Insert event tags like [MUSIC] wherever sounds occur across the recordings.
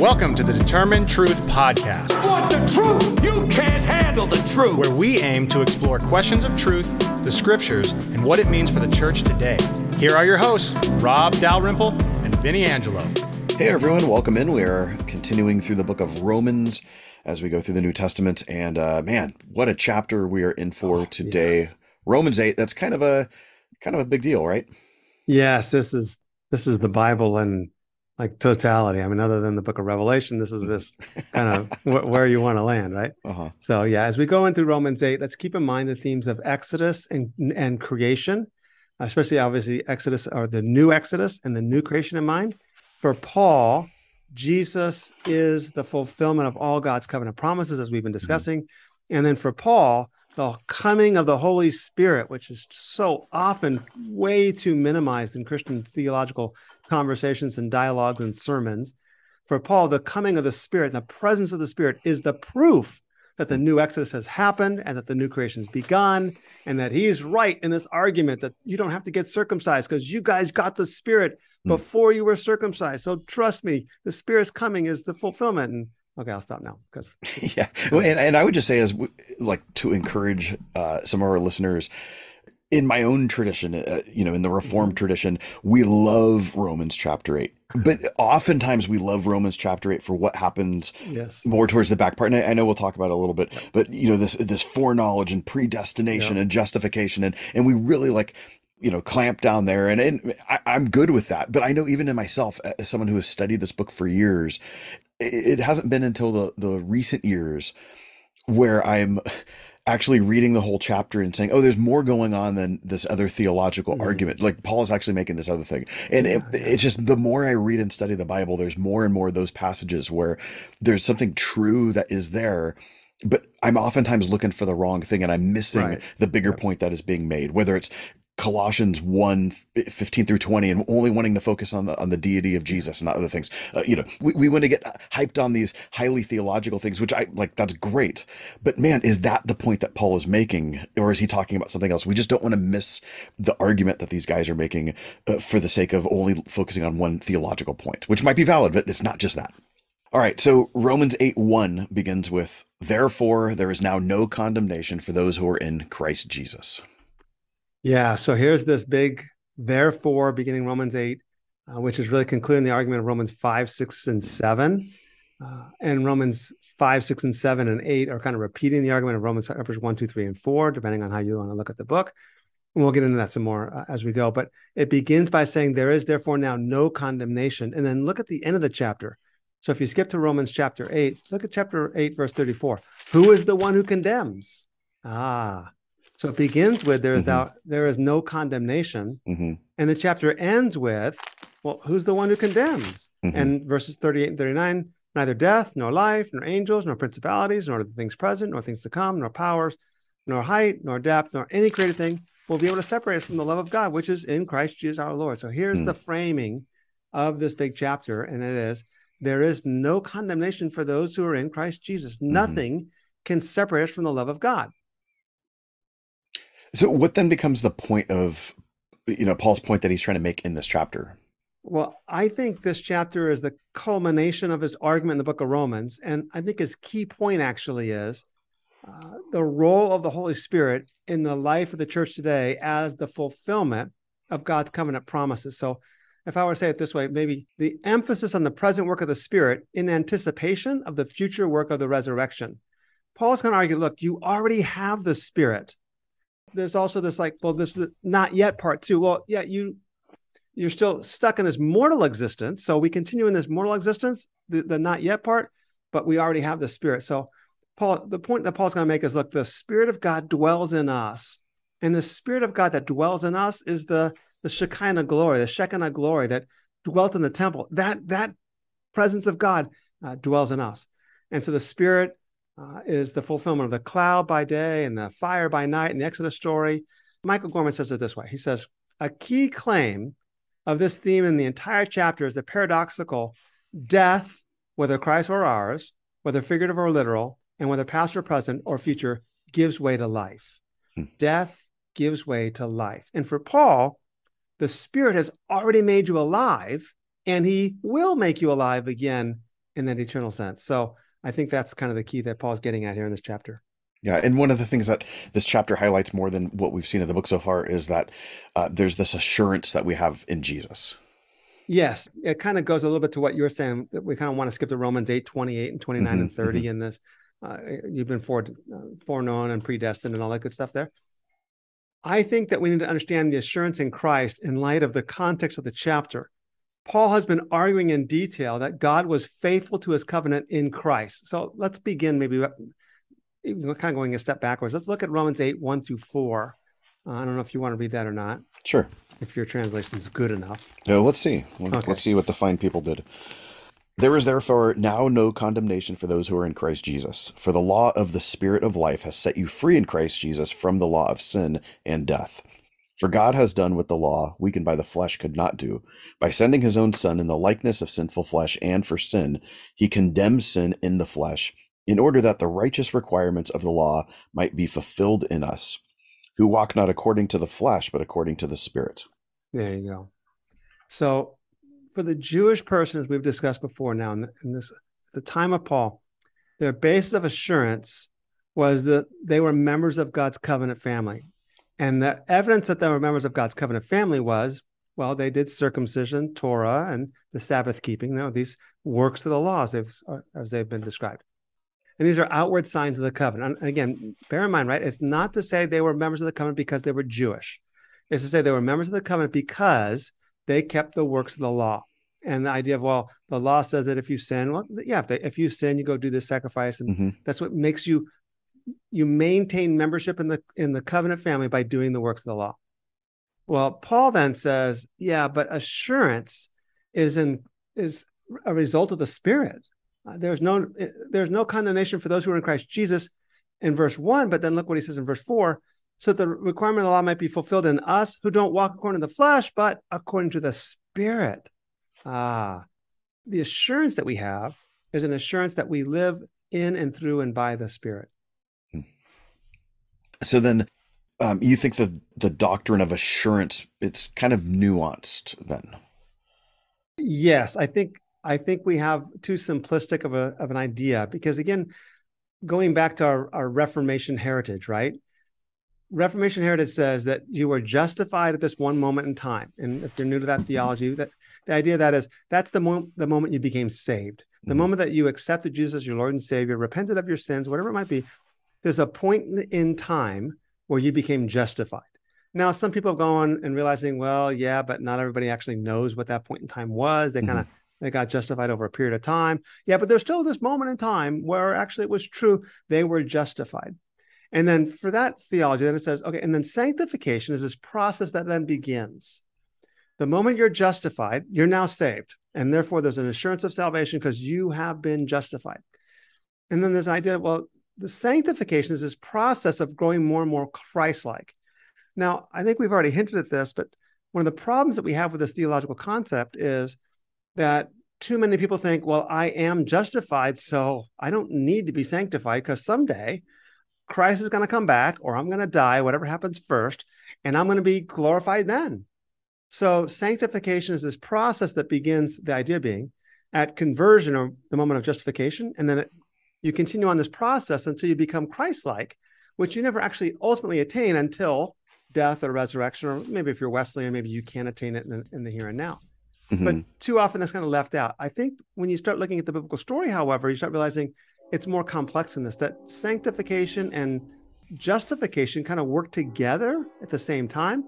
Welcome to the Determine Truth Podcast, Want the truth? You can't handle the truth. where we aim to explore questions of truth, the scriptures, and what it means for the church today. Here are your hosts, Rob Dalrymple and Vinnie Angelo. Hey everyone, welcome in. We are continuing through the book of Romans as we go through the New Testament. And uh, man, what a chapter we are in for today. Romans 8, that's kind of a kind of a big deal, right? Yes, this is this is the Bible and like totality. I mean, other than the Book of Revelation, this is just kind of wh- where you want to land, right? Uh-huh. So yeah, as we go into Romans eight, let's keep in mind the themes of Exodus and and creation, especially obviously Exodus or the new Exodus and the new creation in mind. For Paul, Jesus is the fulfillment of all God's covenant promises, as we've been discussing, and then for Paul, the coming of the Holy Spirit, which is so often way too minimized in Christian theological conversations and dialogues and sermons. For Paul, the coming of the Spirit and the presence of the Spirit is the proof that the new Exodus has happened and that the new creation has begun, and that he's right in this argument that you don't have to get circumcised because you guys got the Spirit before you were circumcised. So trust me, the Spirit's coming is the fulfillment. And okay, I'll stop now because [LAUGHS] yeah. Well, and, and I would just say, as like to encourage uh, some of our listeners, in my own tradition, uh, you know, in the Reformed tradition, we love Romans chapter 8. But oftentimes we love Romans chapter 8 for what happens yes, more towards the back part. And I, I know we'll talk about it a little bit, but you know, this this foreknowledge and predestination Yeah. and justification, and and we really like you know clamp down there, and, and I, I'm good with that. But I know even in myself, as someone who has studied this book for years, it, it hasn't been until the the recent years where I'm actually reading the whole chapter and saying, "Oh, there's more going on than this other theological Mhm. argument." Like Paul is actually making this other thing, and it, it's just the more I read and study the Bible, there's more and more of those passages where there's something true that is there. But I'm oftentimes looking for the wrong thing and I'm missing Right. the bigger Yep. point that is being made, whether it's Colossians 1 15 through 20 and only wanting to focus on the, on the deity of Jesus and not other things. Uh, you know, we, we want to get hyped on these highly theological things, which I like, that's great. But man, is that the point that Paul is making? Or is he talking about something else? We just don't want to miss the argument that these guys are making uh, for the sake of only focusing on one theological point, which might be valid, but it's not just that. All right, so Romans 8 1 begins with, Therefore, there is now no condemnation for those who are in Christ Jesus. Yeah. So here's this big therefore beginning Romans 8, uh, which is really concluding the argument of Romans 5, 6, and 7. Uh, and Romans 5, 6, and 7 and 8 are kind of repeating the argument of Romans chapters 1, 2, 3, and 4, depending on how you want to look at the book. And we'll get into that some more uh, as we go. But it begins by saying, There is therefore now no condemnation. And then look at the end of the chapter. So if you skip to Romans chapter 8, look at chapter 8, verse 34. Who is the one who condemns? Ah, so it begins with there is Mhm. thou, there is no condemnation, hmm and the chapter ends with, well, who's the one who condemns? Mhm. And verses 38 and 39, neither death, nor life, nor angels, nor principalities, nor the things present, nor things to come, nor powers, nor height, nor depth, nor any created thing will be able to separate us from the love of God, which is in Christ Jesus our Lord. So here's Hmm. the framing of this big chapter, and it is there is no condemnation for those who are in Christ Jesus. Mm-hmm. Nothing can separate us from the love of God. So, what then becomes the point of, you know, Paul's point that he's trying to make in this chapter? Well, I think this chapter is the culmination of his argument in the book of Romans. And I think his key point actually is uh, the role of the Holy Spirit in the life of the church today as the fulfillment of God's covenant promises. So, if I were to say it this way, maybe the emphasis on the present work of the Spirit in anticipation of the future work of the resurrection. Paul's going to argue look, you already have the Spirit. There's also this, like, well, this is not yet part two. Well, yeah, you you're still stuck in this mortal existence. So we continue in this mortal existence, the, the not yet part, but we already have the spirit. So Paul, the point that Paul's going to make is look, the spirit of God dwells in us. And the spirit of God that dwells in us is the the Shekinah glory, the Shekinah glory that dwelt in the temple. That that presence of God uh, dwells in us. And so the spirit uh, is the fulfillment of the cloud by day and the fire by night in the Exodus story. Michael Gorman says it this way. He says, a key claim of this theme in the entire chapter is the paradoxical death, whether Christ or ours, whether figurative or literal, and whether past or present or future, gives way to life. Hmm. Death gives way to life. And for Paul, the Spirit has already made you alive, and he will make you alive again in that eternal sense. So I think that's kind of the key that Paul's getting at here in this chapter. Yeah, and one of the things that this chapter highlights more than what we've seen in the book so far is that uh, there's this assurance that we have in Jesus. Yes, it kind of goes a little bit to what you're saying. That we kind of want to skip to Romans 8, 28 and 29 mm-hmm, and 30 mm-hmm. in this. Uh, you've been fore, uh, foreknown and predestined and all that good stuff there. I think that we need to understand the assurance in Christ in light of the context of the chapter. Paul has been arguing in detail that God was faithful to his covenant in Christ. So let's begin maybe kind of going a step backwards. Let's look at Romans 8, 1 through 4. Uh, I don't know if you want to read that or not. Sure. If your translation is good enough. No, let's see. Okay. Let's see what the fine people did. There is therefore now no condemnation for those who are in Christ Jesus. For the law of the Spirit of life has set you free in Christ Jesus from the law of sin and death. For God has done what the law, weakened by the flesh, could not do. By sending his own Son in the likeness of sinful flesh and for sin, he condemned sin in the flesh, in order that the righteous requirements of the law might be fulfilled in us, who walk not according to the flesh, but according to the Spirit. There you go. So, for the Jewish person, as we've discussed before now, in this the time of Paul, their basis of assurance was that they were members of God's covenant family. And the evidence that they were members of God's covenant family was, well, they did circumcision, Torah, and the Sabbath keeping. You know, these works of the laws, as they've been described. And these are outward signs of the covenant. And again, bear in mind, right? It's not to say they were members of the covenant because they were Jewish. It's to say they were members of the covenant because they kept the works of the law. And the idea of, well, the law says that if you sin, well, yeah, if, they, if you sin, you go do this sacrifice. And mm-hmm. that's what makes you you maintain membership in the in the covenant family by doing the works of the law. Well, Paul then says, yeah, but assurance is in is a result of the spirit. Uh, there's no there's no condemnation for those who are in Christ Jesus in verse 1, but then look what he says in verse 4, so that the requirement of the law might be fulfilled in us who don't walk according to the flesh, but according to the spirit. Ah, the assurance that we have is an assurance that we live in and through and by the spirit. So then um, you think that the doctrine of assurance it's kind of nuanced then? Yes i think i think we have too simplistic of a of an idea because again going back to our, our reformation heritage right? Reformation heritage says that you were justified at this one moment in time. And if you're new to that theology that the idea of that is that's the moment the moment you became saved. The mm-hmm. moment that you accepted jesus as your lord and savior repented of your sins whatever it might be there's a point in time where you became justified. Now, some people have gone and realizing, well, yeah, but not everybody actually knows what that point in time was. They kind of mm-hmm. they got justified over a period of time. Yeah, but there's still this moment in time where actually it was true. They were justified. And then for that theology, then it says, okay, and then sanctification is this process that then begins. The moment you're justified, you're now saved. And therefore, there's an assurance of salvation because you have been justified. And then this idea, well, the sanctification is this process of growing more and more Christ-like. Now, I think we've already hinted at this, but one of the problems that we have with this theological concept is that too many people think, well, I am justified, so I don't need to be sanctified because someday Christ is going to come back or I'm going to die, whatever happens first, and I'm going to be glorified then. So, sanctification is this process that begins, the idea being at conversion or the moment of justification, and then it you continue on this process until you become Christ-like, which you never actually ultimately attain until death or resurrection, or maybe if you're Wesleyan, maybe you can attain it in the, in the here and now. Mm-hmm. But too often that's kind of left out. I think when you start looking at the biblical story, however, you start realizing it's more complex than this. That sanctification and justification kind of work together at the same time,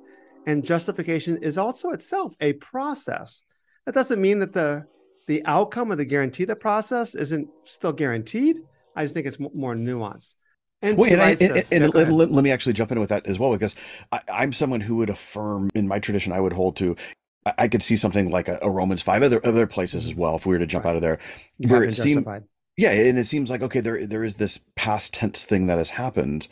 and justification is also itself a process. That doesn't mean that the the outcome of the guarantee the process isn't still guaranteed. I just think it's more nuanced. And, Wait, and, I, and, and let, let, let, me actually jump in with that as well, because I, am someone who would affirm in my tradition, I would hold to, I, I could see something like a, a, Romans 5, other, other places as well, if we were to jump right. out of there, you where it seems, yeah, and it seems like, okay, there there is this past tense thing that has happened.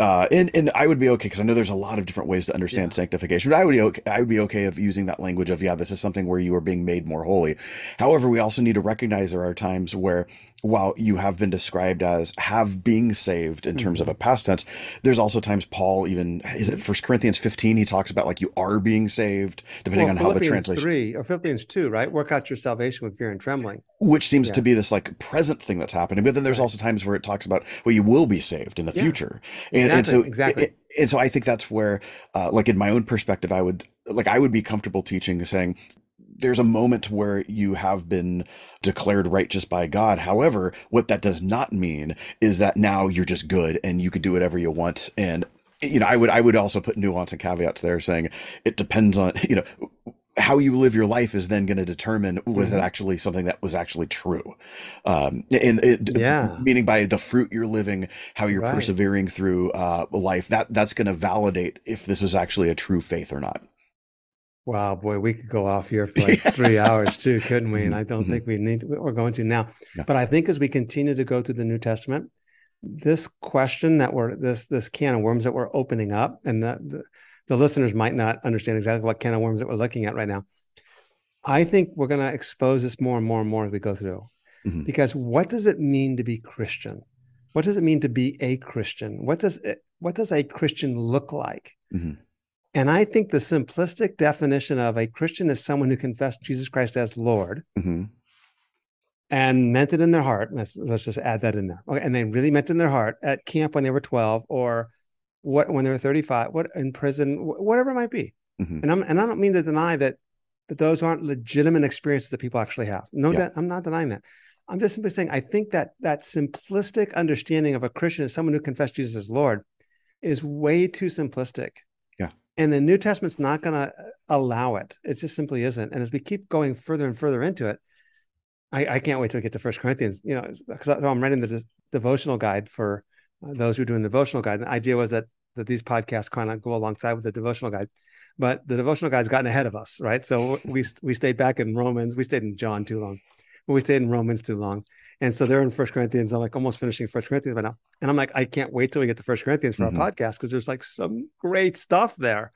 Uh, and and I would be okay because I know there's a lot of different ways to understand Yeah. sanctification. But I would be okay, I would be okay of using that language of yeah, this is something where you are being made more holy. However, we also need to recognize there are times where while you have been described as have being saved in terms of Mm-hmm. a past tense, there's also times Paul even is it First Corinthians 15 he talks about like you are being saved depending Well, on how the translation, three or Philippians two, right? Work out your salvation with fear and trembling. which seems Yeah. to be this like present thing that's happening. But then there's Right. also times where it talks about well you will be saved in the Yeah. future, and, and so exactly. and- and so I think that's where, uh, like in my own perspective, I would like I would be comfortable teaching saying there's a moment where you have been declared righteous by God. However, what that does not mean is that now you're just good and you could do whatever you want. And you know, I would I would also put nuance and caveats there, saying it depends on you know how you live your life is then going to determine was Mm-hmm. it actually something that was actually true um and it, Yeah. meaning by the fruit you're living how you're Right. persevering through uh life that that's going to validate if this is actually a true faith or not Wow, boy, we could go off here [LAUGHS] for like three hours too, couldn't we? And I don't think we need. We're going to now, Yeah. but I think as we continue to go through the New Testament, this question that we're this this can of worms that we're opening up, and the the, the listeners might not understand exactly what can of worms that we're looking at right now. I think we're going to expose this more and more and more as we go through, Mhm. because what does it mean to be Christian? What does it mean to be a Christian? What does it, what does a Christian look like? Mhm. And I think the simplistic definition of a Christian is someone who confessed Jesus Christ as Lord hmm and meant it in their heart. Let's, let's just add that in there. Okay. And they really meant it in their heart at camp when they were 12 or what when they were 35, what in prison, wh- whatever it might be. hmm And I'm and I don't mean to deny that that those aren't legitimate experiences that people actually have. No, Yeah. that I'm not denying that. I'm just simply saying I think that that simplistic understanding of a Christian as someone who confessed Jesus as Lord is way too simplistic. And the New Testament's not going to allow it. It just simply isn't. And as we keep going further and further into it, I, I can't wait we get to First Corinthians. You know, because I'm writing the de- devotional guide for uh, those who are doing the devotional guide. And the idea was that that these podcasts kind of go alongside with the devotional guide but the devotional guide's gotten ahead of us, right? So we we stayed back in Romans, we stayed in John too long, we stayed in Romans too long, and so they're in First Corinthians. I'm like almost finishing First Corinthians by now, and I'm like, I can't wait till we get to First Corinthians for Mhm. our podcast because there's like some great stuff there.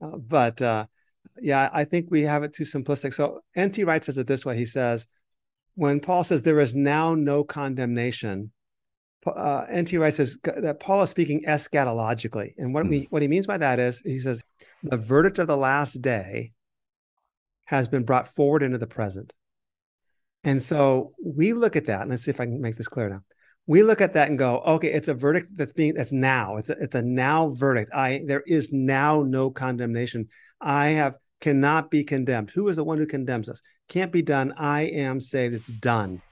Uh, but uh, yeah, I think we have it too simplistic. So N.T. Wright says it this way: He says, when Paul says there is now no condemnation. Uh, N.T. Wright says that Paul is speaking eschatologically, and what we what he means by that is he says the verdict of the last day has been brought forward into the present. And so we look at that, and let's see if I can make this clear now. We look at that and go, okay, it's a verdict that's being that's now. It's a, it's a now verdict. I there is now no condemnation. I have cannot be condemned. Who is the one who condemns us? Can't be done. I am saved. It's done.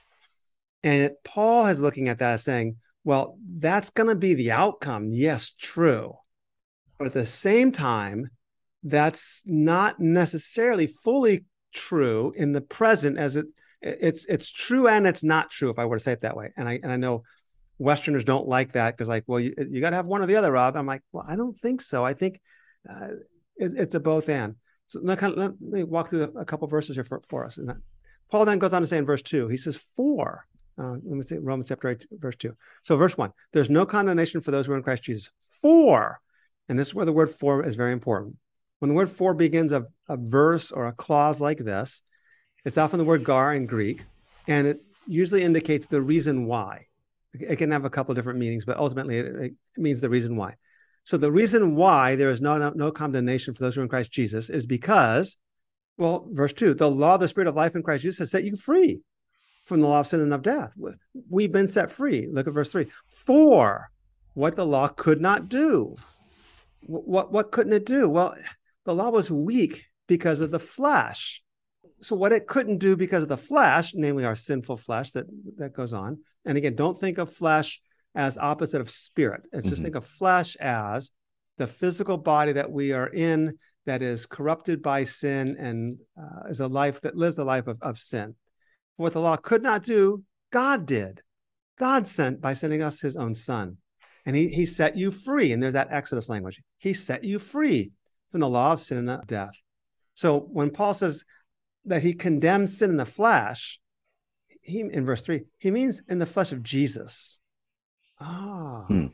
And it, Paul is looking at that as saying, well, that's going to be the outcome. Yes, true. But at the same time, that's not necessarily fully true in the present as it it's it's true and it's not true if I were to say it that way. And I and I know Westerners don't like that because like, well, you, you got to have one or the other, Rob. I'm like, well, I don't think so. I think uh, it, it's a both and. So let, kind of, let me walk through a couple verses here for, for us. And that, Paul then goes on to say in verse two, he says, "For uh, let me say Romans chapter eight, verse two. So verse one, there's no condemnation for those who are in Christ Jesus. For, and this is where the word "for" is very important. When the word "for" begins a, a verse or a clause like this, it's often the word gar in Greek, and it usually indicates the reason why. It can have a couple different meanings, but ultimately it, it means the reason why. So the reason why there is no, no, no condemnation for those who are in Christ Jesus is because, well, verse two, the law of the Spirit of life in Christ Jesus has set you free from the law of sin and of death. We've been set free. Look at verse three. For what the law could not do. What what couldn't it do? Well, the law was weak because of the flesh so what it couldn't do because of the flesh, namely our sinful flesh that that goes on. And again, don't think of flesh as opposite of spirit. It's just Mhm. think of flesh as the physical body that we are in that is corrupted by sin and uh, is a life that lives a life of, of sin. What the law could not do, God did. God sent by sending us his own son. And he, he set you free. And there's that Exodus language. He set you free from the law of sin and of death. So when Paul says that he condemns sin in the flesh, he in verse three, he means in the flesh of Jesus. Ah, Hmm.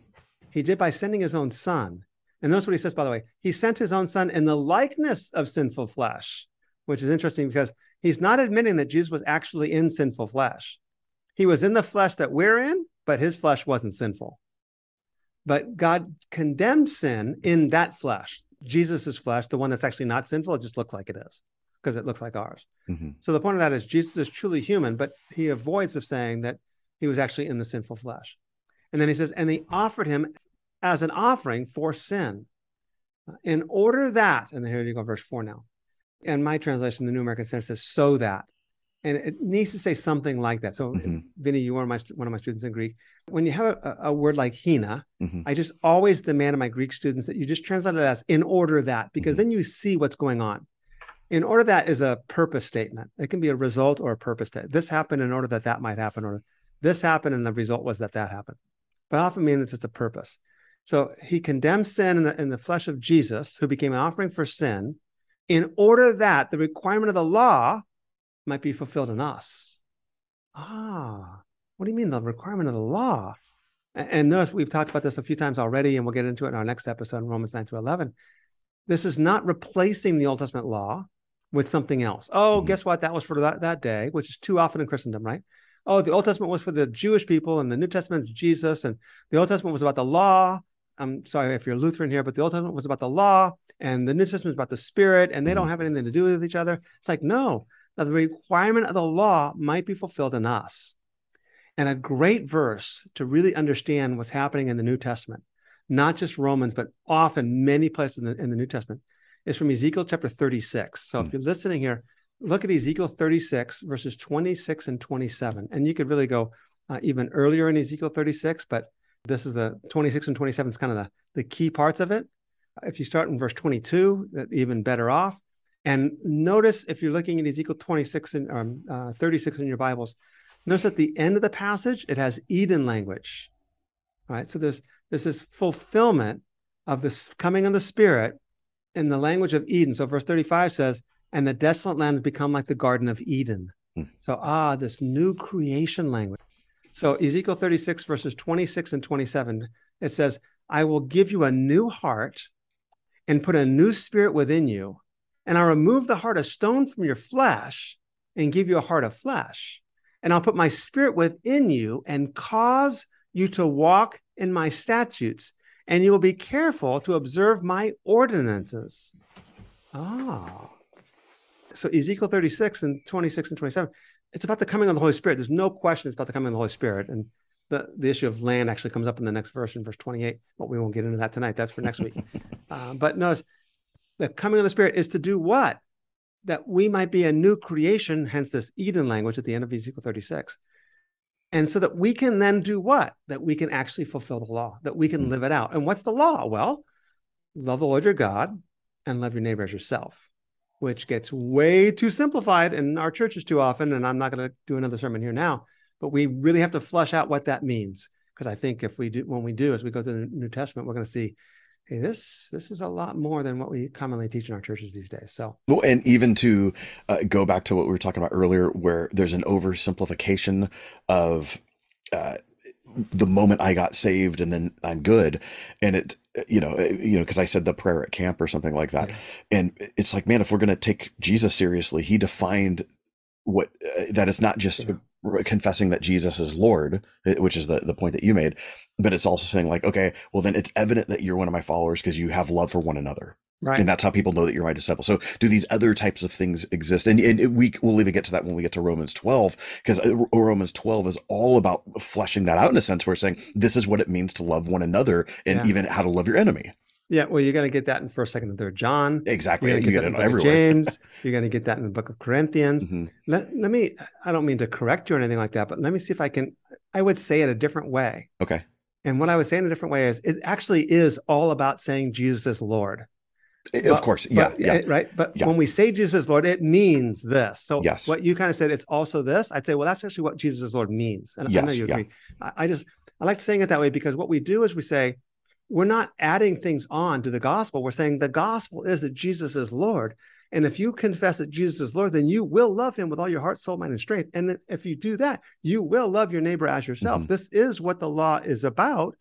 he did by sending his own son. And notice what he says, by the way. He sent his own son in the likeness of sinful flesh, which is interesting because he's not admitting that Jesus was actually in sinful flesh. He was in the flesh that we're in, but his flesh wasn't sinful. But God condemned sin in that flesh, Jesus's flesh, the one that's actually not sinful. It just looks like it is because it looks like ours. Mm-hmm. So the point of that is Jesus is truly human, but he avoids of saying that he was actually in the sinful flesh. And then he says, and they offered him as an offering for sin. In order that, and here you go, verse four now. And my translation, the New American Standard says, so that. And it needs to say something like that. So, Mhm. Vinnie, you were my, one of my students in Greek. When you have a, a word like hina, Mhm. I just always demand of my Greek students that you just translate it as in order that, because Mhm. then you see what's going on. In order that is a purpose statement. It can be a result or a purpose statement. This happened in order that that might happen, or this happened and the result was that that happened. But often means it's a purpose. So he condemns sin in the, in the flesh of Jesus, who became an offering for sin, in order that the requirement of the law might be fulfilled in us. Ah, what do you mean the requirement of the law? A- And notice we've talked about this a few times already, and we'll get into it in our next episode in Romans 9 to 11. This is not replacing the Old Testament law with something else. Oh, Mhm. guess what? That was for that, that day, which is too often in Christendom, right? Oh, the Old Testament was for the Jewish people, and the New Testament is Jesus, and the Old Testament was about the law. I'm sorry if you're Lutheran here, but the Old Testament was about the law, and the New Testament is about the Spirit, and they don't Mhm. have anything to do with each other. It's like, no, that the requirement of the law might be fulfilled in us. And a great verse to really understand what's happening in the New Testament, not just Romans, but often many places in the, in the New Testament, is from Ezekiel chapter 36. So if Mm. you're listening here, look at Ezekiel 36, verses 26 and 27. And you could really go uh, even earlier in Ezekiel 36, but this is the 26 and 27 is kind of the, the key parts of it. If you start in verse 22, that even better off. And notice if you're looking at Ezekiel 26 and um, uh, 36 in your Bibles, notice at the end of the passage, it has Eden language. All right. So there's there's this fulfillment of this coming of the Spirit in the language of Eden. So verse 35 says, and the desolate land has become like the Garden of Eden. Hmm. So ah, this new creation language. So Ezekiel 36, verses 26 and 27, it says, I will give you a new heart and put a new spirit within you, and I'll remove the heart of stone from your flesh and give you a heart of flesh. And I'll put my spirit within you and cause you to walk in my statutes, and you will be careful to observe my ordinances. Ah. So Ezekiel 36 and 26 and 27, it's about the coming of the Holy Spirit. There's no question it's about the coming of the Holy Spirit. And the, the issue of land actually comes up in the next verse in verse 28, but we won't get into that tonight. That's for next week. [LAUGHS] uh, but notice the coming of the Spirit is to do what? That we might be a new creation, hence this Eden language at the end of Ezekiel 36. And so that we can then do what? That we can actually fulfill the law, that we can mm. live it out. And what's the law? Well, love the Lord your God and love your neighbor as yourself, which gets way too simplified in our churches too often. And I'm not going to do another sermon here now, but we really have to flesh out what that means. Because I think if we do, when we do, as we go through the New Testament, we're going to see, hey, this this is a lot more than what we commonly teach in our churches these days. So Well, and even to uh, go back to what we were talking about earlier, where there's an oversimplification of uh, the moment I got saved and then I'm good, and it, you know, uh, you know, because I said the prayer at camp or something like that, Yeah. and it's like, man, if we're gonna take Jesus seriously, he defined what uh, that it's not just Yeah. confessing that Jesus is Lord, uh, which is the the point that you made, but it's also saying like, okay, well then it's evident that you're one of my followers because you have love for one another right, and that's how people know that you're my disciple. So, do these other types of things exist? And, and we we'll even get to that when we get to Romans 12, because Romans 12 is all about fleshing that out in a sense. We're saying this is what it means to love one another, and Yeah. even how to love your enemy. Yeah. Well, you're going to get that in First, Second, and Third John. Exactly, You're you get get it that in the book of everywhere. James. You're going to get that in the book of Corinthians. Mhm. Let, let me, I don't mean to correct you or anything like that, but let me see if I can, I would say it a different way. Okay, And what I would say in a different way is it actually is all about saying Jesus is Lord. of course, yeah, but- yeah, Right. But Yeah. when we say Jesus is Lord, it means this. So Yes. what you kind of said, it's also this. I'd say, well, that's actually what Jesus is Lord means. And I know Yes, you yeah. I, I just, I like saying it that way because what we do is we say, we're not adding things on to the gospel. We're saying the gospel is that Jesus is Lord. And if you confess that Jesus is Lord, then you will love him with all your heart, soul, mind, and strength. And if you do that, you will love your neighbor as yourself. Mhm. This is what the law is about.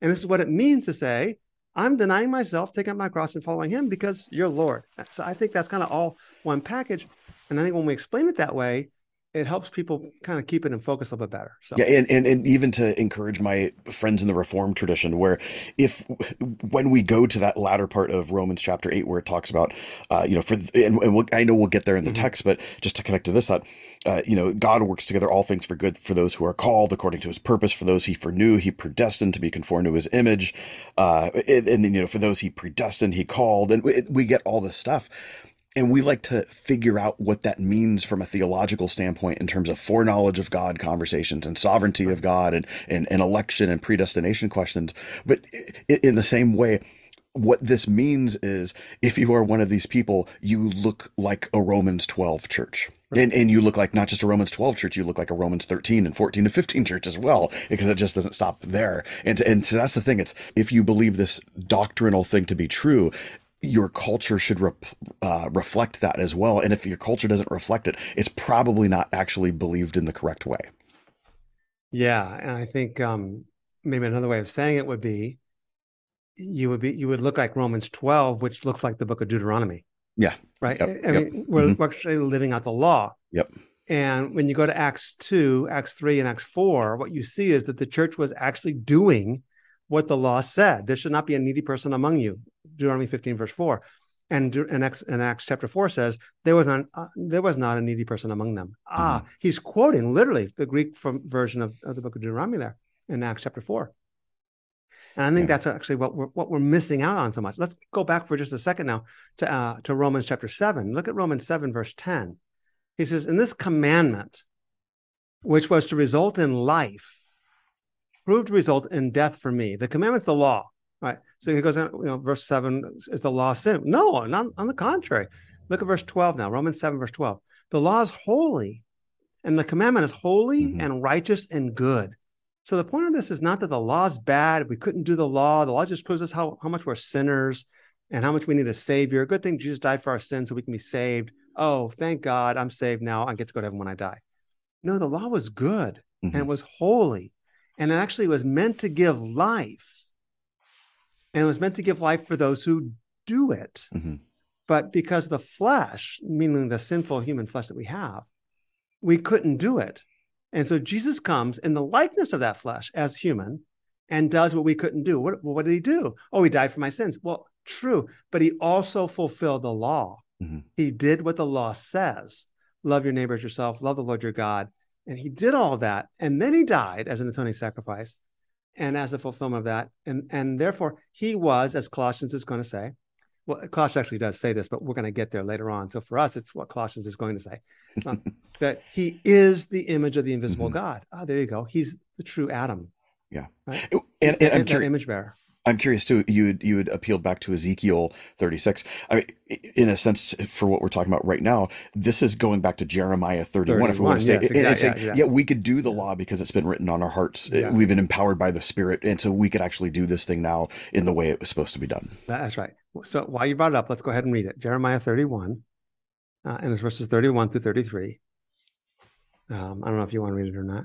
And this is what it means to say, I'm denying myself, taking up my cross and following him because you're Lord. So I think that's kind of all one package. And I think when we explain it that way, it helps people kind of keep it in focus a little bit better. So yeah, and, and and even to encourage my friends in the Reformed tradition, where if when we go to that latter part of Romans chapter eight, where it talks about, uh, you know, for and, and we'll, I know we'll get there in the mm-hmm. text, but just to connect to this, that uh, you know, God works together all things for good for those who are called according to His purpose. For those He foreknew, He predestined to be conformed to His image, uh, and, and then you know, for those He predestined, He called, and we, we get all this stuff and we like to figure out what that means from a theological standpoint in terms of foreknowledge of God conversations and sovereignty of God and, and, and election and predestination questions. But in the same way, what this means is if you are one of these people, you look like a Romans 12 church. And, and you look like not just a Romans 12 church, you look like a Romans 13 and 14 and 15 church as well, because it just doesn't stop there. And, and so that's the thing. It's if you believe this doctrinal thing to be true, your culture should rep, uh, reflect that as well. And if your culture doesn't reflect it, it's probably not actually believed in the correct way. Yeah, and I think um, maybe another way of saying it would be you would be you would look like Romans 12, which looks like the book of Deuteronomy. Yeah. Right. Yep. I mean, yep. we're, mm-hmm. we're actually living out the law. Yep. And when you go to Acts 2, Acts 3, and Acts 4, what you see is that the church was actually doing what the law said. There should not be a needy person among you. Deuteronomy 15, verse 4. And in Acts, in Acts chapter 4 says, there was not uh, there was not a needy person among them. Mm-hmm. Ah, he's quoting literally the Greek from, version of, of the book of Deuteronomy there in Acts chapter 4. And I think yeah. that's actually what we're what we're missing out on so much. Let's go back for just a second now to uh, to Romans chapter seven. Look at Romans seven verse ten. He says, "In this commandment, which was to result in life, proved to result in death for me. The commandment's the law, right? So he goes, you know, verse seven is the law sin? No, not on the contrary. Look at verse 12 now, Romans 7, verse 12. The law is holy, and the commandment is holy mm-hmm. and righteous and good. So the point of this is not that the law is bad. We couldn't do the law. The law just proves us how, how much we're sinners and how much we need a savior. Good thing Jesus died for our sins so we can be saved. Oh, thank God, I'm saved now. I get to go to heaven when I die. No, the law was good mm-hmm. and it was holy and it actually was meant to give life. And it was meant to give life for those who do it. Mm-hmm. But because the flesh, meaning the sinful human flesh that we have, we couldn't do it. And so Jesus comes in the likeness of that flesh as human and does what we couldn't do. What, what did he do? Oh, he died for my sins. Well, true, but he also fulfilled the law. Mm-hmm. He did what the law says love your neighbor as yourself, love the Lord your God. And he did all that. And then he died as an atoning sacrifice and as the fulfillment of that. And, and therefore, he was, as Colossians is going to say, well, Colossians actually does say this, but we're going to get there later on. So for us, it's what Colossians is going to say um, [LAUGHS] that he is the image of the invisible mm-hmm. God. Ah, there you go. He's the true Adam. Yeah. Right? And, and, and, I'm curious, image bearer. I'm curious too. You had, you had appealed back to Ezekiel 36. I mean, in a sense, for what we're talking about right now, this is going back to Jeremiah 31. 31 if we want to stay, yes, exactly, yeah, yeah. yeah, we could do the law because it's been written on our hearts. Yeah. We've been empowered by the Spirit, and so we could actually do this thing now in the way it was supposed to be done. That's right. So while you brought it up, let's go ahead and read it. Jeremiah 31, uh, and it's verses 31 through 33. Um, I don't know if you want to read it or not.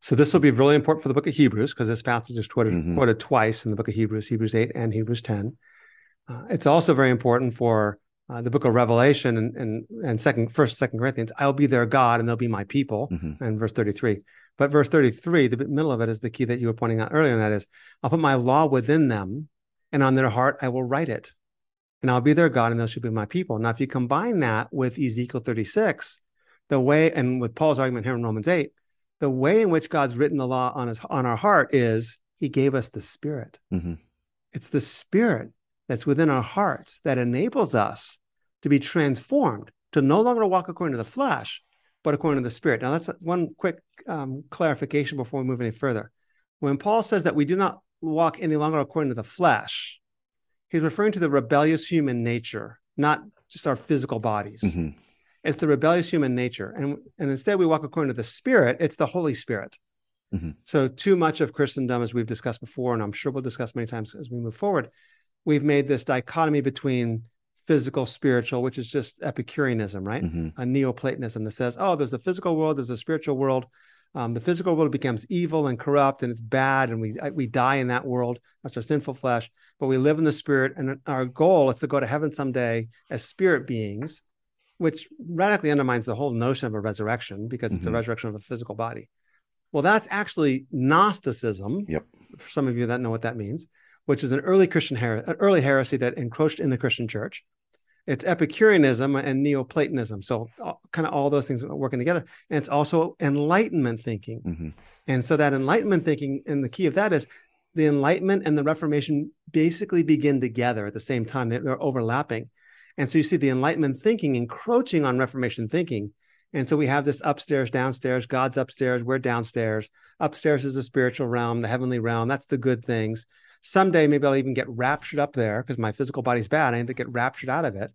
So this will be really important for the book of Hebrews because this passage is quoted, mm-hmm. quoted twice in the book of Hebrews, Hebrews 8 and Hebrews 10. Uh, it's also very important for uh, the book of Revelation and, and, and second, first, second Corinthians. I'll be their God and they'll be my people. Mm-hmm. And verse 33. But verse 33, the middle of it is the key that you were pointing out earlier. And that is, I'll put my law within them and on their heart, I will write it and I'll be their God and they shall be my people. Now, if you combine that with Ezekiel 36, the way, and with Paul's argument here in Romans 8, the way in which God's written the law on his on our heart is he gave us the spirit. Mm-hmm. It's the spirit that's within our hearts that enables us to be transformed to no longer walk according to the flesh, but according to the spirit. Now, that's one quick um, clarification before we move any further. When Paul says that we do not walk any longer according to the flesh, he's referring to the rebellious human nature, not just our physical bodies. Mhm. It's the rebellious human nature. And, and instead we walk according to the spirit, it's the Holy Spirit. Mhm. So too much of Christendom, as we've discussed before, and I'm sure we'll discuss many times as we move forward, we've made this dichotomy between physical, spiritual, which is just Epicureanism, right? Mhm. A Neoplatonism that says, oh, there's the physical world, there's the spiritual world. Um, the physical world becomes evil and corrupt and it's bad, and we we die in that world. That's our sinful flesh. But we live in the spirit, and our goal is to go to heaven someday as spirit beings, which radically undermines the whole notion of a resurrection because it's a Mhm. resurrection of a physical body. Well, that's actually Gnosticism. Yep. For some of you that know what that means, which is an early Christian her- an early heresy that encroached in the Christian church. It's Epicureanism and Neoplatonism. So, kind of all those things working together. And it's also Enlightenment thinking. Mhm. And so, that Enlightenment thinking, and the key of that is the Enlightenment and the Reformation basically begin together at the same time, they're overlapping. And so, you see the Enlightenment thinking encroaching on Reformation thinking. And so, we have this upstairs, downstairs, God's upstairs, we're downstairs. Upstairs is the spiritual realm, the heavenly realm. That's the good things. Someday, maybe I'll even get raptured up there because my physical body's bad. I need to get raptured out of it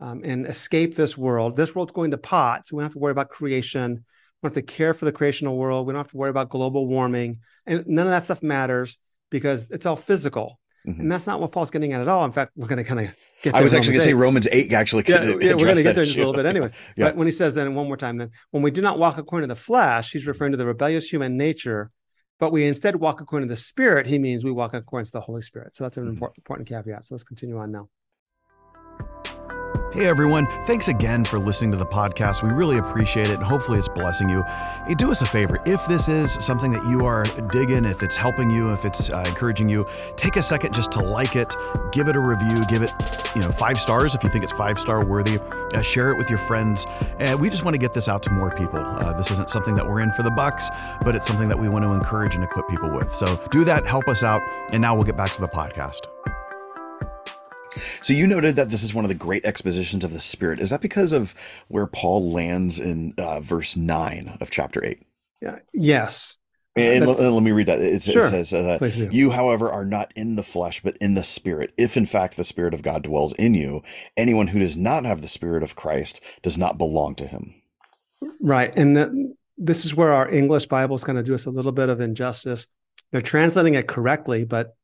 um, and escape this world. This world's going to pot, so we don't have to worry about creation. We don't have to care for the creational world. We don't have to worry about global warming, and none of that stuff matters because it's all physical. Mhm. And that's not what Paul's getting at at all. In fact, we're going to kind of get. I was actually going to say Romans Romans 8 actually. Yeah, yeah, we're going to get there in just a little bit, anyways. [LAUGHS] Yeah. But when he says then one more time, then when we do not walk according to the flesh, he's referring to the rebellious human nature, but we instead walk according to the Spirit. He means we walk according to the Holy Spirit. So that's an Mhm. important, important caveat. So let's continue on now. Hey everyone, thanks again for listening to the podcast. We really appreciate it and hopefully it's blessing you. Hey, do us a favor. If this is something that you are digging, if it's helping you, if it's uh, encouraging you, take a second just to like it, give it a review, give it, you know, five stars if you think it's five star worthy. Uh, share it with your friends. And we just want to get this out to more people. Uh, this isn't something that we're in for the bucks, but it's something that we want to encourage and equip people with. So do that, help us out, and now we'll get back to the podcast. So you noted that this is one of the great expositions of the Spirit. Is that because of where Paul lands in uh, verse 9 of chapter 8? Yeah. Yes. And let, me read that. It, Sure. it says, uh, You, however, are not in the flesh, but in the Spirit. If in fact the Spirit of God dwells in you, anyone who does not have the Spirit of Christ does not belong to him. Right. And the, this is where our English Bible is going to do us a little bit of injustice. They're translating it correctly, but,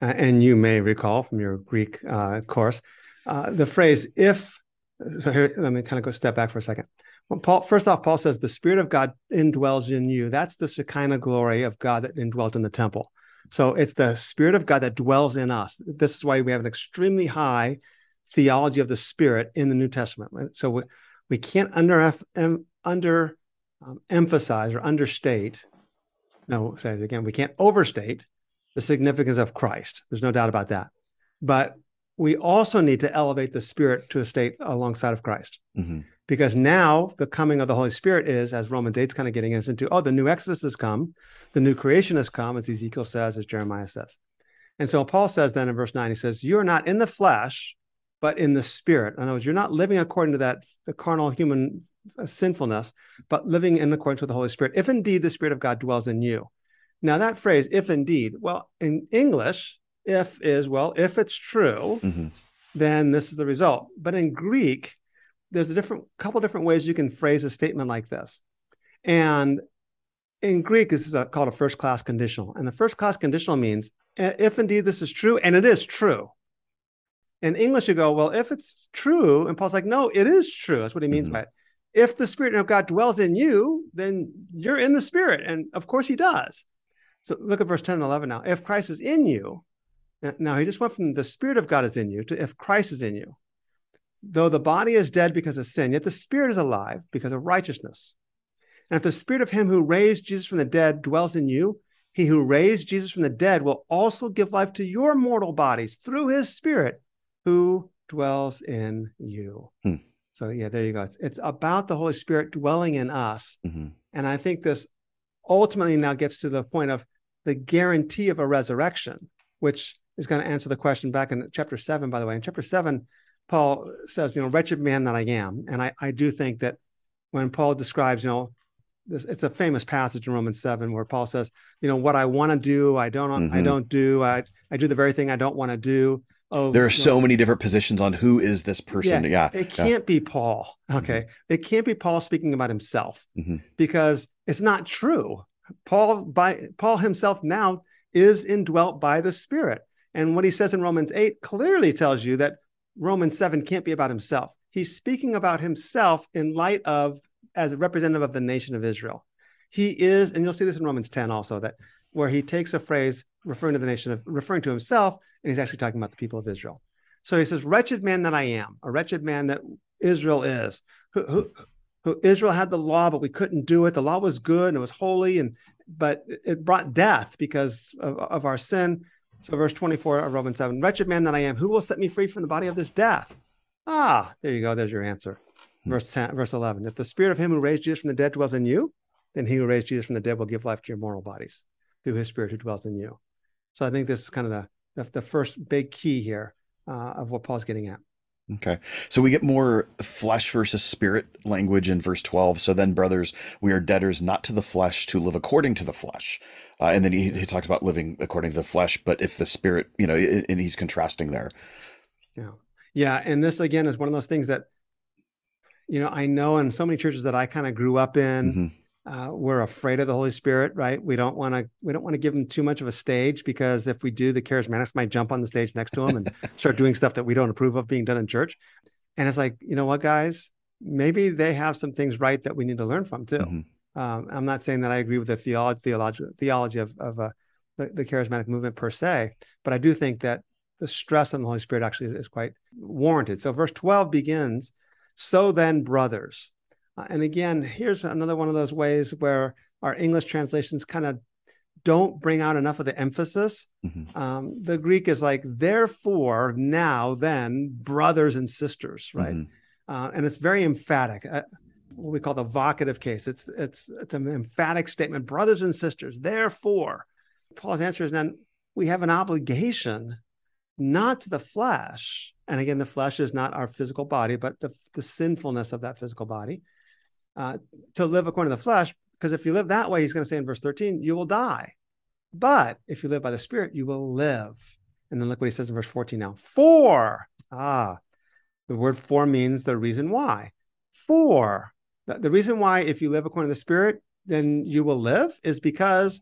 and you may recall from your Greek uh, course, uh, the phrase if, so here, let me kind of go step back for a second. Paul, first off, Paul says, the Spirit of God indwells in you. That's the Shekinah glory of God that indwelt in the temple. So it's the Spirit of God that dwells in us. This is why we have an extremely high theology of the Spirit in the New Testament. Right? So we, we can't under em, under um, emphasize or understate. No, say it again. We can't overstate the significance of Christ. There's no doubt about that. But we also need to elevate the Spirit to a state alongside of Christ, Mhm. because now the coming of the Holy Spirit is, as Romans 8's kind of getting us into. Oh, the new Exodus has come, the new creation has come, as Ezekiel says, as Jeremiah says. And so Paul says then in verse 9, he says, You are not in the flesh, but in the spirit. In other words, you're not living according to that the carnal human sinfulness, but living in accordance with the Holy Spirit. If indeed the Spirit of God dwells in you. Now that phrase, if indeed, well, in English, if is well, if it's true, Mhm. then this is the result. But in Greek, there's a different couple different ways you can phrase a statement like this. And in Greek, this is a, called a first class conditional. And the first class conditional means "Uh, if indeed this is true, and it is true. In English, you go, well, if it's true, and Paul's like, no, it is true. That's what he means Mhm. by it. If the Spirit of God dwells in you, then you're in the Spirit. And of course, he does. So look at verse 10 and 11 now. If Christ is in you, now he just went from the Spirit of God is in you to if Christ is in you. Though the body is dead because of sin, yet the Spirit is alive because of righteousness. And if the Spirit of him who raised Jesus from the dead dwells in you, he who raised Jesus from the dead will also give life to your mortal bodies through his Spirit who dwells in you. Hmm. So, yeah, there you go. It's, it's about the Holy Spirit dwelling in us. Mhm. And I think this ultimately now gets to the point of the guarantee of a resurrection, which is going to answer the question back in chapter seven, by the way. In chapter seven, Paul says, you know, wretched man that I am. And I, I do think that when Paul describes, you know, this it's a famous passage in Romans 7 where Paul says, you know, what I want to do, I don't I Mhm. don't do. I I do the very thing I don't want to do. Oh, There are you know, so many different positions on who is this person. Yeah. it can't be Paul. Okay. It can't be Paul speaking about himself Mhm. because it's not true. Paul by Paul himself now is indwelt by the Spirit. And what he says in Romans 8 clearly tells you that Romans 7 can't be about himself. He's speaking about himself in light of as a representative of the nation of Israel. He is, and you'll see this in Romans 10 also, that where he takes a phrase referring to the nation of referring to himself, and he's actually talking about the people of Israel. So he says, Wretched man that I am, a wretched man that Israel is, who, who, who Israel had the law, but we couldn't do it. The law was good and it was holy, and but it brought death because of, of our sin. So verse 24 of Romans 7, wretched man that I am, who will set me free from the body of this death? Ah, there you go. There's your answer. Verse 10, verse 11. If the spirit of him who raised Jesus from the dead dwells in you, then he who raised Jesus from the dead will give life to your mortal bodies through his spirit who dwells in you. So I think this is kind of the the, the first big key here uh, of what Paul's getting at. Okay. So we get more flesh versus spirit language in verse 12. So then, brothers, we are debtors not to the flesh to live according to the flesh. Uh, and then he, he talks about living according to the flesh, but if the spirit, you know, and he's contrasting there. Yeah. Yeah. And this again is one of those things that, you know, I know in so many churches that I kind of grew up in, Mhm. Uh, we're afraid of the Holy Spirit, right? We don't want to, we don't want to give him too much of a stage because if we do, the charismatics might jump on the stage next to him and [LAUGHS] start doing stuff that we don't approve of being done in church. And it's like, you know what, guys, maybe they have some things right that we need to learn from too. Mhm. Um, I'm not saying that I agree with the theology, theology, theology of, of uh, the, the charismatic movement per se, but I do think that the stress on the Holy Spirit actually is quite warranted. So, verse 12 begins, So then, brothers. Uh, and again, here's another one of those ways where our English translations kind of don't bring out enough of the emphasis. Mhm. Um, the Greek is like, therefore, now, then, brothers and sisters, right? Mhm. uh, and it's very emphatic. Uh, what we call the vocative case. It's it's it's an emphatic statement, brothers and sisters. Therefore, Paul's answer is then we have an obligation, not to the flesh, and again, the flesh is not our physical body, but the the sinfulness of that physical body, uh, to live according to the flesh. Because if you live that way, he's going to say in verse thirteen, you will die. But if you live by the Spirit, you will live. And then look what he says in verse 14 now. For, ah, the word for means the reason why. For, the, the reason why, if you live according to the Spirit, then you will live is because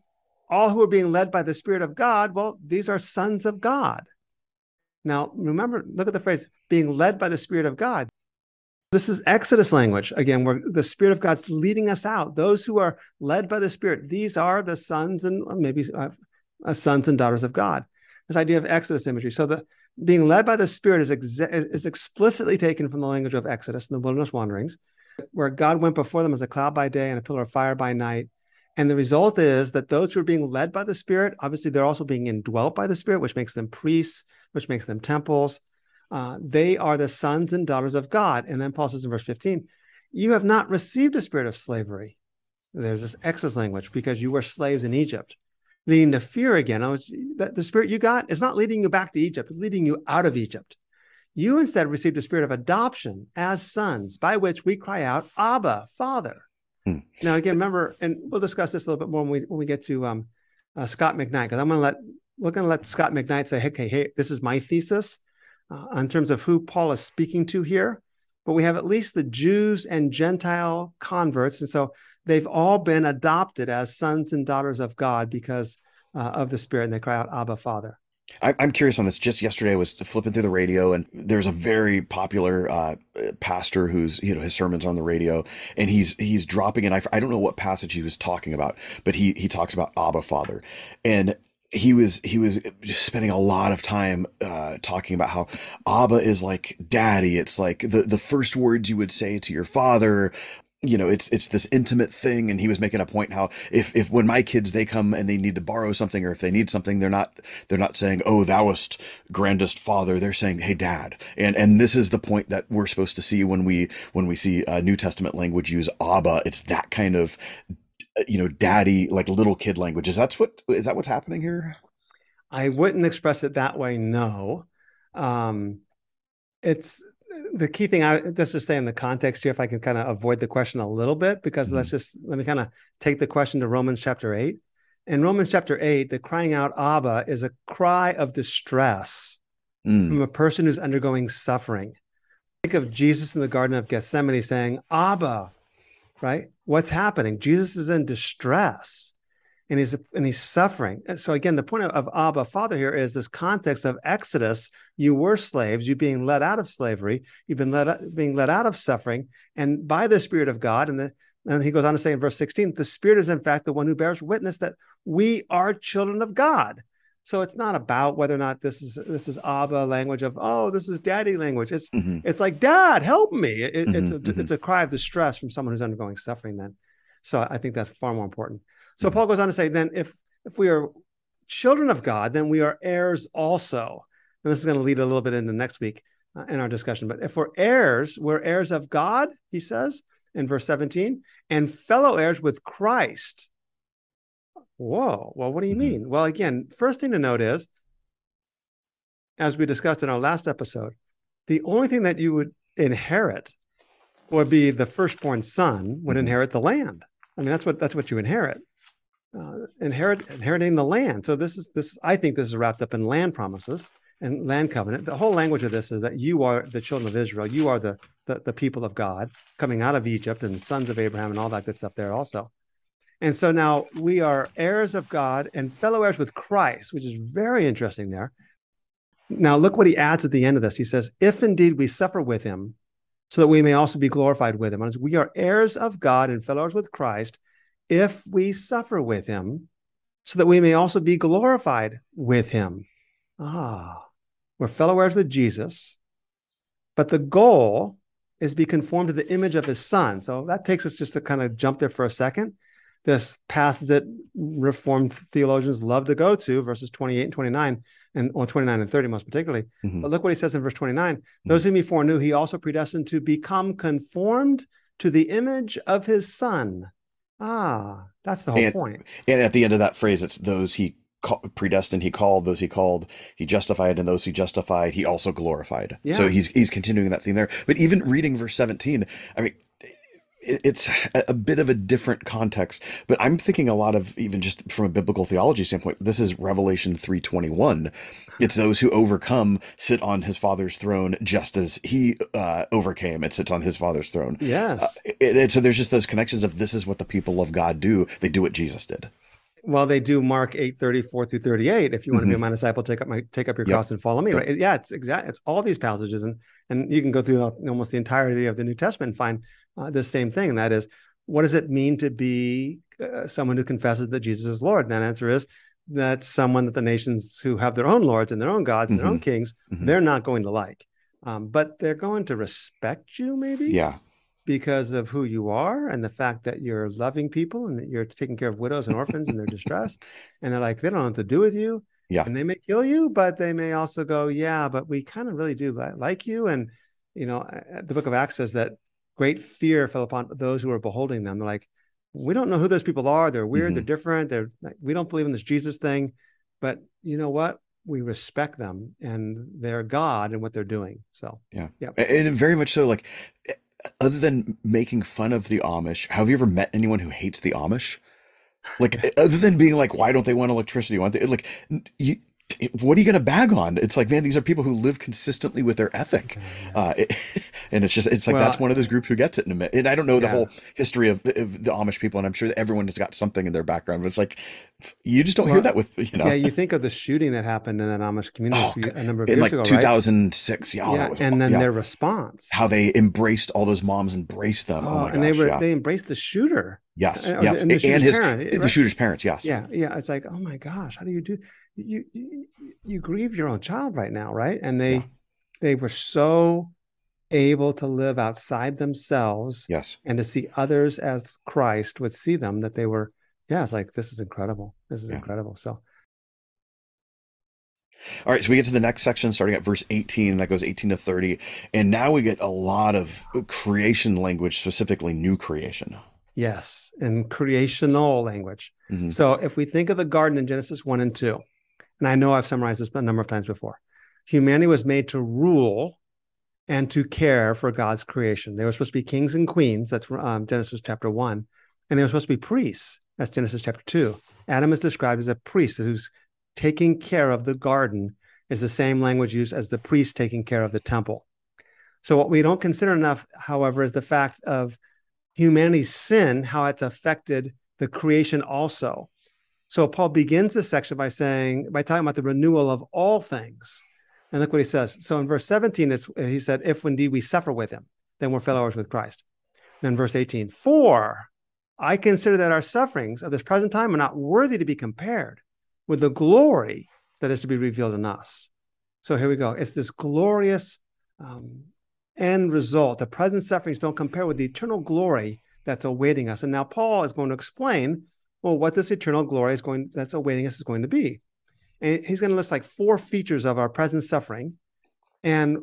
all who are being led by the Spirit of God, well, these are sons of God. Now, remember, look at the phrase being led by the Spirit of God. This is Exodus language, again, where the Spirit of God's leading us out. Those who are led by the Spirit, these are the sons and maybe uh, uh, sons and daughters of God. This idea of Exodus imagery. So the being led by the Spirit is, is explicitly taken from the language of Exodus and the wilderness wanderings, where God went before them as a cloud by day and a pillar of fire by night. And the result is that those who are being led by the Spirit, obviously, they're also being indwelt by the Spirit, which makes them priests, which makes them temples. Uh, they are the sons and daughters of God. And then Paul says in verse 15, You have not received a spirit of slavery. There's this Exodus language because you were slaves in Egypt, leading to fear again. I was, the, the spirit you got is not leading you back to Egypt, it's leading you out of Egypt. You instead received a spirit of adoption as sons, by which we cry out, Abba, Father. Hmm. Now, again, remember, and we'll discuss this a little bit more when we when we get to um, uh, Scot McKnight, because I'm going to let we're going to let Scot McKnight say, hey, "Okay, hey, this is my thesis uh, in terms of who Paul is speaking to here." But we have at least the Jews and Gentile converts, and so they've all been adopted as sons and daughters of God because uh, of the Spirit, and they cry out, "Abba, Father." I'm curious on this. Just yesterday, I was flipping through the radio, and there's a very popular uh, pastor who's you know his sermons on the radio, and he's he's dropping in. I, I don't know what passage he was talking about, but he he talks about Abba Father, and he was he was spending a lot of time uh, talking about how Abba is like daddy. It's like the the first words you would say to your father you know it's it's this intimate thing. And he was making a point how if if when my kids they come and they need to borrow something or if they need something they're not they're not saying oh thouest grandest father. They're saying hey dad. And and this is the point that we're supposed to see when we when we see uh, new testament language use abba. It's that kind of you know daddy like little kid language is that's what is that what's happening here I wouldn't express it that way. No, um, it's the key thing I just to stay in the context here, if I can kind of avoid the question a little bit, because let's just let me kind of take the question to Romans chapter eight. In Romans chapter eight, the crying out Abba is a cry of distress Mm. from a person who's undergoing suffering. Think of Jesus in the Garden of Gethsemane saying, Abba, right? What's happening? Jesus is in distress and he's and he's suffering. And so again, the point of, of Abba, Father here is this context of Exodus. You were slaves, you being let out of slavery, you've been let being let out of suffering, and by the Spirit of God, and the and he goes on to say in verse 16, the Spirit is in fact the one who bears witness that we are children of God. So it's not about whether or not this is this is Abba language of oh this is daddy language. It's Mhm. it's like dad help me. It, It's a Mhm, mhm. it's a cry of distress from someone who's undergoing suffering. Then, so I think that's far more important. So Mhm. Paul goes on to say then if if we are children of God, then we are heirs also. And this is going to lead a little bit into next week uh, in our discussion. But if we're heirs, we're heirs of God. He says in verse seventeen, and fellow heirs with Christ. Whoa. Well, what do you Mhm. mean? Well, again, first thing to note is, as we discussed in our last episode, the only thing that you would inherit would be the firstborn son would Mhm. inherit the land. I mean, that's what that's what you inherit. Uh, inherit inheriting the land. So this is this. I think this is wrapped up in land promises and land covenant. The whole language of this is that you are the children of Israel. You are the the, the people of God coming out of Egypt and the sons of Abraham and all that good stuff there also. And so now we are heirs of God and fellow heirs with Christ, which is very interesting there. Now, look what he adds at the end of this. He says, If indeed we suffer with him, so that we may also be glorified with him. We are heirs of God and fellow heirs with Christ, if we suffer with him, so that we may also be glorified with him. Ah, we're fellow heirs with Jesus, but the goal is to be conformed to the image of his son. So that takes us just to kind of jump there for a second. This passage that Reformed theologians love to go to, verses 28 and 29, and or 29 and 30 most particularly. Mhm. But look what he says in verse 29 Those whom he foreknew, he also predestined to become conformed to the image of his son. Ah, that's the whole And- point. And at the end of that phrase, it's those he predestined, he called, those he called, he justified, and those he justified, he also glorified. Yeah. So he's he's continuing that theme there. But even reading verse 17, I mean, it's a bit of a different context, but I'm thinking a lot of even just from a biblical theology standpoint. This is Revelation 3:21. It's those who overcome sit on his father's throne, just as he uh, overcame and sits on his father's throne. Yes. Uh, it, it- so there's just those connections of this is what the people of God do. They do what Jesus did. well, they do Mark 8, 34 through 38. If you want to be my disciple, take up my take up your Mm-hmm. Yep. cross and follow me. Yep. Right. Yeah, it's exact it's all these passages and and you can go through almost the entirety of the New Testament and find uh, the same thing. And that is, what does it mean to be uh, someone who confesses that Jesus is Lord? And that answer is that someone that the nations who have their own lords and their own gods and their own kings, Mhm. they're not going to like. Um, but they're going to respect you, maybe Yeah. because of who you are and the fact that you're loving people and that you're taking care of widows and orphans in their [LAUGHS] distress. And they're like, they don't know what to do with you. Yeah. And they may kill you, but they may also go, yeah, but we kind of really do li- like you. And, you know, uh, the book of Acts says that great fear fell upon those who were beholding them. They're like, we don't know who those people are. They're weird. They're Mhm. different. They're like, we don't believe in this Jesus thing. But you know what? We respect them and they're God and what they're doing. So, Yeah. Yeah. And very much so, like, eh, other than making fun of the Amish, have you ever met anyone who hates the Amish? Like, [LAUGHS] other than being like, why don't they want electricity? Why don't they, like, you, what are you going to bag on? It's like, man, these are people who live consistently with their ethic. Uh, it- [LAUGHS] and it's just, it's like, Well, that's one of those groups who gets it in a minute. And I don't know the Yeah. whole history of, of the Amish people, and I'm sure that everyone has got something in their background, but it's like, you just don't hear that with, you know, yeah, you think of the shooting that happened in that Amish community Oh, a number of in years like ago, right? 2006. Yeah. oh, yeah, that was, and then yeah. their response. how they embraced all those moms embraced them. Oh, Oh, my and they gosh, were yeah. they embraced the shooter. yes, and- yeah, and the and, his parent, the shooter's parents, yes, Yeah, yeah. It's like, oh my gosh, how do you do? You you, you grieve your own child right now, right? And they Yeah. they were so able to live outside themselves yes. and to see others as Christ would see them. That they were, yeah. It's like this is incredible. This is Yeah. incredible. So All right, so we get to the next section, starting at verse 18, that goes 18 to 30, and now we get a lot of creation language, specifically new creation. yes, and creational language. Mhm. So if we think of the garden in Genesis 1 and 2, and I know I've summarized this a number of times before, humanity was made to rule and to care for God's creation. They were supposed to be kings and queens. That's um, Genesis chapter one. And they were supposed to be priests. That's Genesis chapter two. Adam is described as a priest who's taking care of the garden, is the same language used as the priest taking care of the temple. So, what we don't consider enough, however, is the fact of humanity's sin, how it's affected the creation also. So, Paul begins this section by saying, by talking about the renewal of all things. And look what he says. So, in verse 17, it's, he said, If indeed we suffer with him, then we're fellow with Christ. Then, verse 18, For I consider that our sufferings of this present time are not worthy to be compared with the glory that is to be revealed in us. So here we go. It's this glorious um, end result. The present sufferings don't compare with the eternal glory that's awaiting us. And now Paul is going to explain, well, what this eternal glory is going that's awaiting us is going to be. And he's going to list like four features of our present suffering. And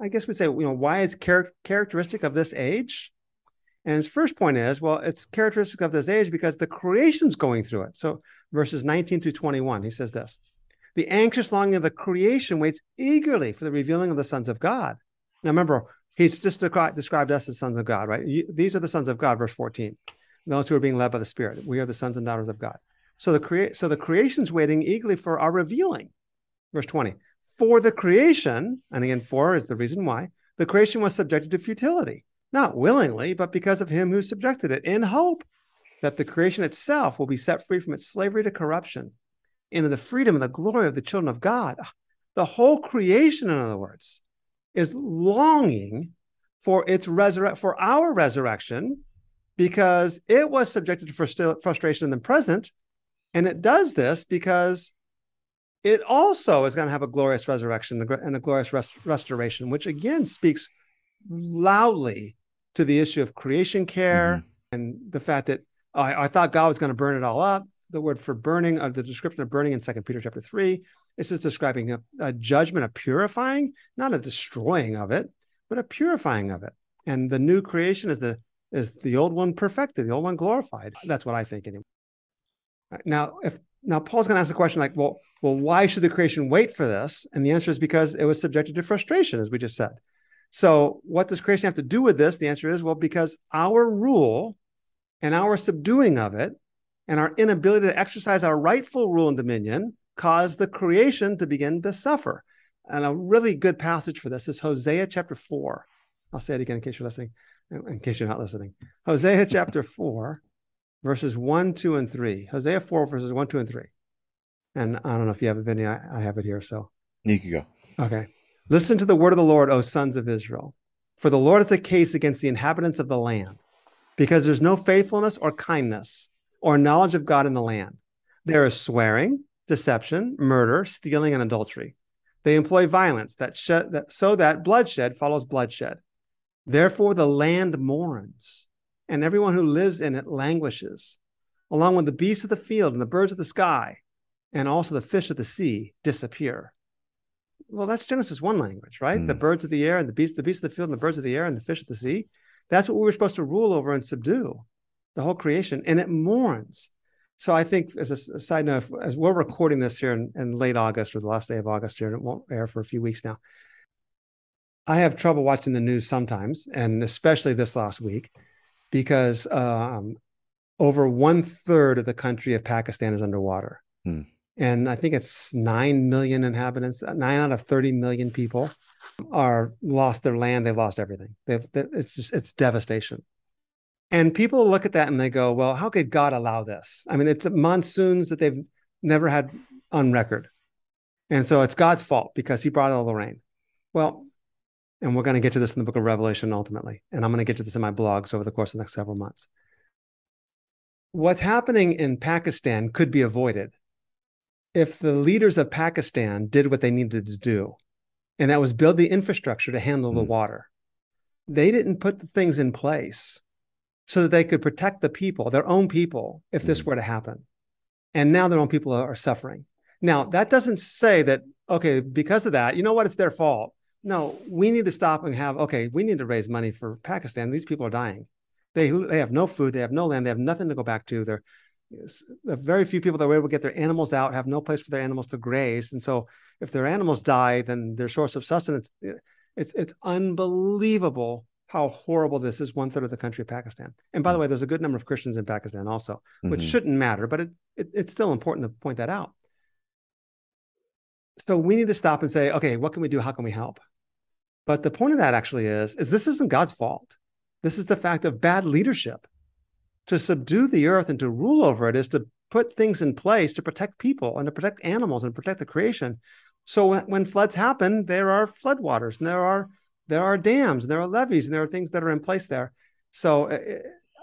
I guess we'd say, you know, why it's char- characteristic of this age and his first point is, well, it's characteristic of this age because the creation's going through it. So verses 19 to 21, he says this. The anxious longing of the creation waits eagerly for the revealing of the sons of God. Now remember, he's just described us as sons of God, right? these are the sons of God, verse 14. Those who are being led by the Spirit. We are the sons and daughters of God. So the crea- so the creation's waiting eagerly for our revealing. Verse 20. For the creation, and again, for is the reason why, the creation was subjected to futility not willingly, but because of him who subjected it, in hope that the creation itself will be set free from its slavery to corruption into the freedom and the glory of the children of God. Ah, the whole creation, in other words, is longing for its resurrect for our resurrection because it was subjected to frustration in the present. And it does this because it also is going to have a glorious resurrection and a glorious rest- restoration, which again speaks loudly to the issue of creation care mm-hmm. and the fact that I, I thought God was going to burn it all up. The word for burning of the description of burning in Second Peter chapter three, this is describing a, a judgment, a purifying, not a destroying of it, but a purifying of it. And the new creation is the is the old one perfected, the old one glorified. That's what I think anyway. Now, if now Paul's going to ask the question like, well, well, why should the creation wait for this? And the answer is because it was subjected to frustration, as we just said. So, what does creation have to do with this? The answer is well, because our rule and our subduing of it and our inability to exercise our rightful rule and dominion caused the creation to begin to suffer. And a really good passage for this is Hosea chapter 4. I'll say it again in case you're listening, in case you're not listening. Hosea [LAUGHS] chapter 4, verses 1, 2, and 3. Hosea 4, verses 1, 2, and 3. And I don't know if you have it, Vinnie. I, I have it here. So you can go. Okay. Listen to the word of the Lord, O sons of Israel. For the Lord is a case against the inhabitants of the land, because there's no faithfulness or kindness or knowledge of God in the land. There is swearing, deception, murder, stealing, and adultery. They employ violence that, shed, that so that bloodshed follows bloodshed. Therefore, the land mourns, and everyone who lives in it languishes, along with the beasts of the field and the birds of the sky, and also the fish of the sea disappear well, that's Genesis 1 language, right? Mm. The birds of the air and the beasts, the beasts of the field and the birds of the air and the fish of the sea. That's what we were supposed to rule over and subdue the whole creation. And it mourns. So I think, as a, a side note, as we're recording this here in, in, late August or the last day of August here, and it won't air for a few weeks now. I have trouble watching the news sometimes, and especially this last week, because um, over one third of the country of Pakistan is underwater. Hmm and I think it's nine million inhabitants. Nine out of thirty million people are lost their land. They've lost everything. They've, it's just it's devastation. And people look at that and they go, "Well, how could God allow this?" I mean, it's monsoons that they've never had on record, and so it's God's fault because He brought all the rain. Well, and we're going to get to this in the Book of Revelation ultimately, and I'm going to get to this in my blogs over the course of the next several months. What's happening in Pakistan could be avoided if the leaders of Pakistan did what they needed to do, and that was build the infrastructure to handle mm. the water, they didn't put the things in place so that they could protect the people, their own people, if mm. this hmm. were to happen. And now their own people are suffering. Now, that doesn't say that, okay, because of that, you know what, it's their fault. No, we need to stop and have, okay, we need to raise money for Pakistan. These people are dying. They, they have no food, they have no land, they have nothing to go back to. They're very few people that were able to get their animals out have no place for their animals to graze and so if their animals die then their source of sustenance It's it's unbelievable how horrible this is. One third of the country of Pakistan, and by the way, there's a good number of Christians in Pakistan also, which Mhm. shouldn't matter, but it, it it's still important to point that out. So we need to stop and say, okay, what can we do? How can we help? But the point of that actually is, is this isn't God's fault. This is the fact of bad leadership. To subdue the earth and to rule over it is to put things in place to protect people and to protect animals and protect the creation. So when, floods happen, there are floodwaters and there are there are dams and there are levees and there are things that are in place there. So uh,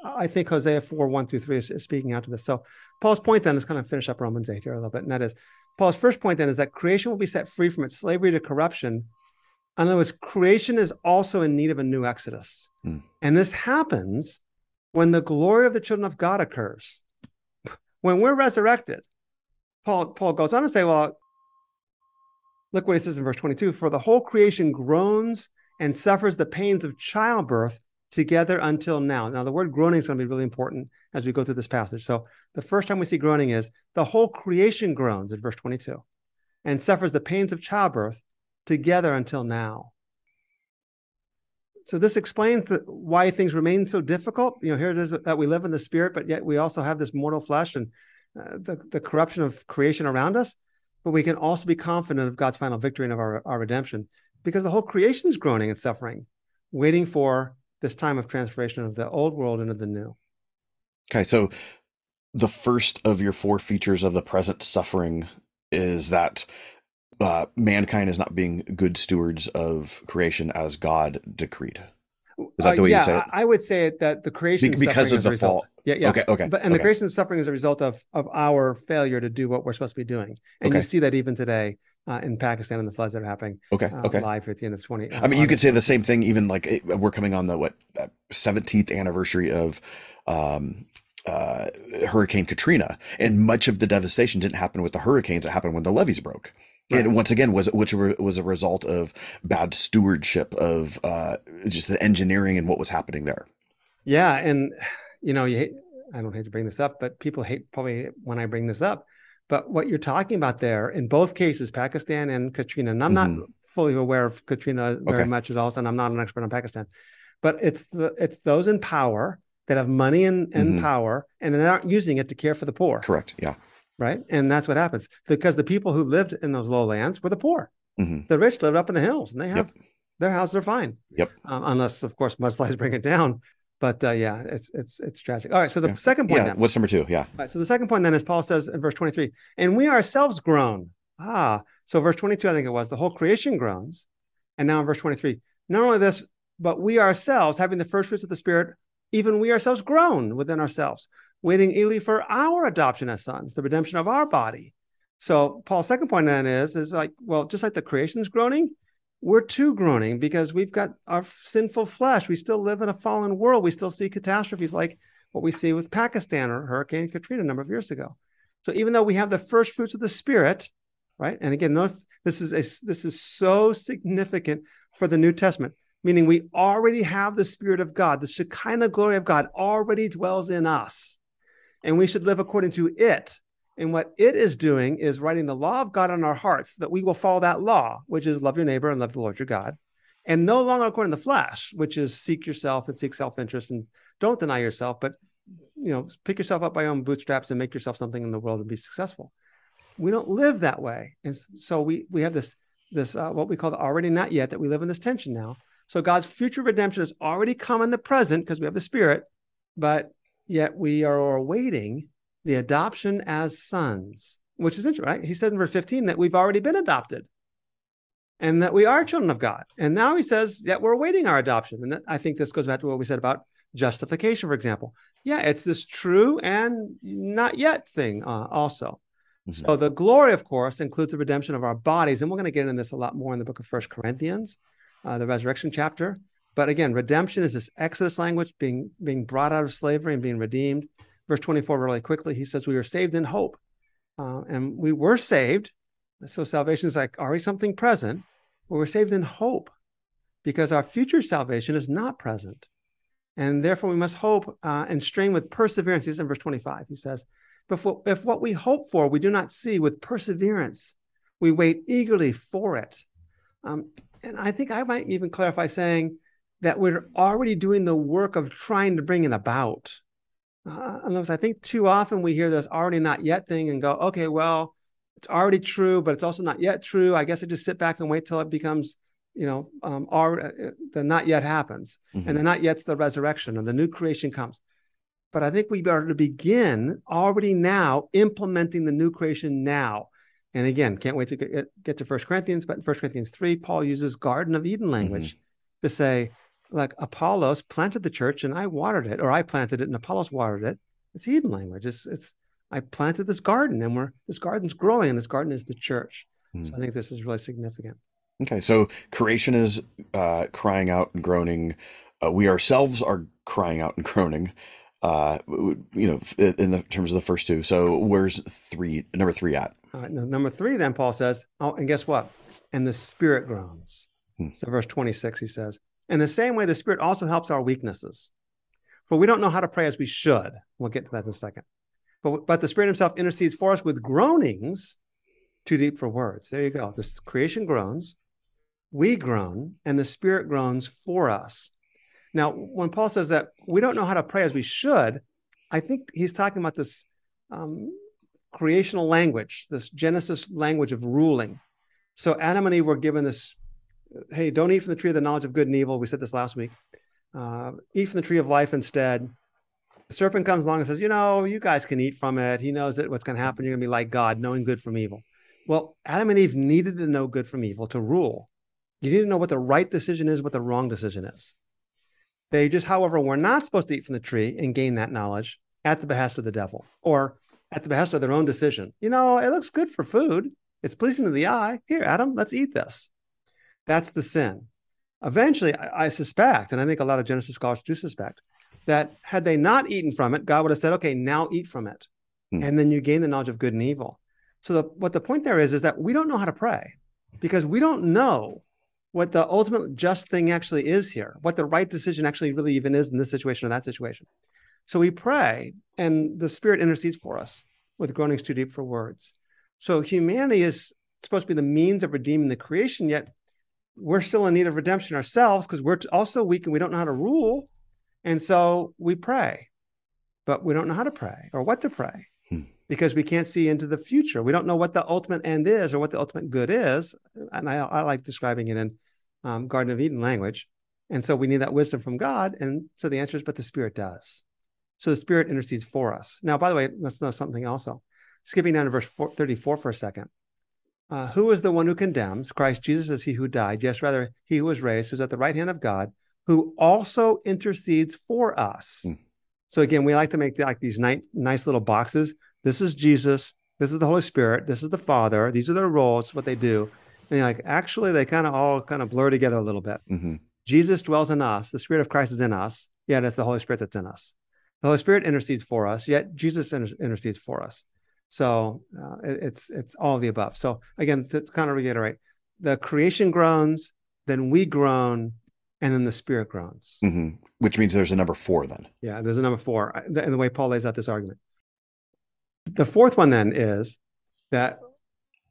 I think Hosea 4, 1 through 3 is, speaking out to this. So Paul's point then is kind of finish up Romans 8 here a little bit. And that is Paul's first point then is that creation will be set free from its slavery to corruption. In other words, creation is also in need of a new exodus. Hmm. And this happens when the glory of the children of God occurs. When we're resurrected, Paul, Paul goes on to say, well, look what he says in verse 22 For the whole creation groans and suffers the pains of childbirth together until now. Now, the word groaning is going to be really important as we go through this passage. So, the first time we see groaning is the whole creation groans in verse 22 and suffers the pains of childbirth together until now. So this explains the, why things remain so difficult. You know, here it is that we live in the spirit, but yet we also have this mortal flesh and uh, the, the corruption of creation around us. But we can also be confident of God's final victory and of our, our redemption because the whole creation is groaning and suffering, waiting for this time of transformation of the old world into the new. Okay, so the first of your four features of the present suffering is that uh, mankind is not being good stewards of creation as God decreed. Is that the way Uh, yeah, you say it? I would say it that the creation Be- because of the fall. Yeah, yeah. Okay, okay, But and the okay. creation suffering is a result of of our failure to do what we're supposed to be doing, and you see that even today uh, in Pakistan and the floods that are happening Okay, uh, okay. live at the end of twenty. I mean, you could say the same thing. Even like it, we're coming on the what seventeenth anniversary of um, uh, Hurricane Katrina, and much of the devastation didn't happen with the hurricanes; it happened when the levees broke. Right. And once again, was which were- was a result of bad stewardship of uh, just the engineering and what was happening there. Yeah, and you know, you hate, I don't hate to bring this up, but people hate probably when I bring this up. But what you're talking about there, in both cases, Pakistan and Katrina, and I'm not Mhm. fully aware of Katrina very Okay. much at all, and I'm not an expert on Pakistan, but it's the it's those in power that have money and, and Mhm. power, and they aren't using it to care for the poor, Correct. Yeah. Right? And that's what happens because the people who lived in those lowlands were the poor. hmm The rich lived up in the hills, and they Yep. have their houses are fine. Yep. Um, unless, of course, mudslides [LAUGHS] bring it down. But uh, yeah, it's it's it's tragic. All right. So the Yeah. second point Yeah. then. What's number two? Yeah. Right, so the second point then is Paul says in verse 23, and we ourselves groan. Ah, so verse 22, I think it was, the whole creation groans. And now in verse 23, not only this, but we ourselves, having the first fruits of the Spirit, even we ourselves groan within ourselves, waiting eagerly for our adoption as sons, the redemption of our body. So Paul's second point then is, is like, well, just like the creation's groaning, we're too groaning because we've got our sinful flesh. We still live in a fallen world. We still see catastrophes like what we see with Pakistan or Hurricane Katrina a number of years ago. So even though we have the first fruits of the Spirit, right? And again, notice this is a, this is so significant for the New Testament, meaning we already have the Spirit of God, the Shekinah glory of God already dwells in us, and we should live according to it. And what it is doing is writing the law of God on our hearts that we will follow that law, which is love your neighbor and love the Lord your God, and no longer according to the flesh, which is seek yourself and seek self interest and don't deny yourself, but you know, pick yourself up by your own bootstraps and make yourself something in the world and be successful. We don't live that way, and so we we have this this uh, what we call the already not yet that we live in this tension now. So God's future redemption has already come in the present because we have the Spirit, but yet we are awaiting the adoption as sons, which is interesting, right? He said in verse 15 that we've already been adopted and that we are children of God. And now he says that we're awaiting our adoption. And that, I think this goes back to what we said about justification, for example. Yeah, it's this true and not yet thing uh, also. Mhm. So the glory, of course, includes the redemption of our bodies. And we're going to get into this a lot more in the book of First Corinthians, uh, the resurrection chapter. But again, redemption is this Exodus language, being being brought out of slavery and being redeemed. Verse 24, really quickly, he says, We are saved in hope. Uh, and we were saved. So salvation is like already something present, but we're saved in hope because our future salvation is not present. And therefore, we must hope uh, and strain with perseverance. He's in verse 25. He says, if what, if what we hope for we do not see with perseverance, we wait eagerly for it. Um, And I think I might even clarify saying that we're already doing the work of trying to bring it about. Uh, I think too often we hear this already not yet thing and go, okay, well, it's already true, but it's also not yet true. I guess I just sit back and wait till it becomes, you know, um, already, uh, the not yet happens, Mhm. and the not yet's the resurrection and the new creation comes. But I think we better to begin already now implementing the new creation now. And again, can't wait to get, get to First Corinthians, but in First Corinthians 3, Paul uses Garden of Eden language to say, like Apollos planted the church and I watered it, or I planted it and Apollos watered it. It's Eden language. It's it's I planted this garden and we're this garden's growing, and this garden is the church. So I think this is really significant. Okay, so creation is uh, crying out and groaning. Uh, we ourselves are crying out and [LAUGHS] groaning. Uh, you know, in the terms of the first two. So where's three? Number three at? All right, number three, then Paul says, oh, and guess what? And the spirit groans. Hmm. So, verse 26, he says, In the same way, the spirit also helps our weaknesses. For we don't know how to pray as we should. We'll get to that in a second. But, but the spirit himself intercedes for us with groanings too deep for words. There you go. This creation groans, we groan, and the spirit groans for us. Now, when Paul says that we don't know how to pray as we should, I think he's talking about this um, creational language, this Genesis language of ruling. So Adam and Eve were given this hey, don't eat from the tree of the knowledge of good and evil. We said this last week. Uh, eat from the tree of life instead. The serpent comes along and says, you know, you guys can eat from it. He knows that what's going to happen. You're going to be like God, knowing good from evil. Well, Adam and Eve needed to know good from evil to rule. You need to know what the right decision is, what the wrong decision is. They just, however, were not supposed to eat from the tree and gain that knowledge at the behest of the devil or at the behest of their own decision. You know, it looks good for food. It's pleasing to the eye. Here, Adam, let's eat this. That's the sin. Eventually, I, I suspect, and I think a lot of Genesis scholars do suspect, that had they not eaten from it, God would have said, okay, now eat from it. Hmm. And then you gain the knowledge of good and evil. So the, what the point there is, is that we don't know how to pray because we don't know what the ultimate just thing actually is here, what the right decision actually really even is in this situation or that situation. So we pray, and the Spirit intercedes for us with groanings too deep for words. So humanity is supposed to be the means of redeeming the creation, yet we're still in need of redemption ourselves because we're also weak and we don't know how to rule. And so we pray, but we don't know how to pray or what to pray Hmm. because we can't see into the future. We don't know what the ultimate end is or what the ultimate good is. And I, I like describing it in um, Garden of Eden language. And so we need that wisdom from God. And so the answer is, but the Spirit does. So the Spirit intercedes for us. Now, by the way, let's know something also. Skipping down to verse 4, 34 for a second. Uh, who is the one who condemns? Christ Jesus is he who died. Yes, rather, he who was raised, who's at the right hand of God, who also intercedes for us. Hmm. So again, we like to make like these nice, nice little boxes. This is Jesus. This is the Holy Spirit. This is the Father. These are their roles, what they do. And you're like, actually, they kind of all kind of blur together a little bit. hmm Jesus dwells in us. The Spirit of Christ is in us. Yet it's the Holy Spirit that's in us. The Holy Spirit intercedes for us. Yet Jesus inter- intercedes for us. So uh, it- it's it's all of the above. So again, to kind of reiterate, the creation groans, then we groan, and then the Spirit groans. hmm Which means there's a number four then. Yeah, there's a number four, uh, and the way Paul lays out this argument. The fourth one then is that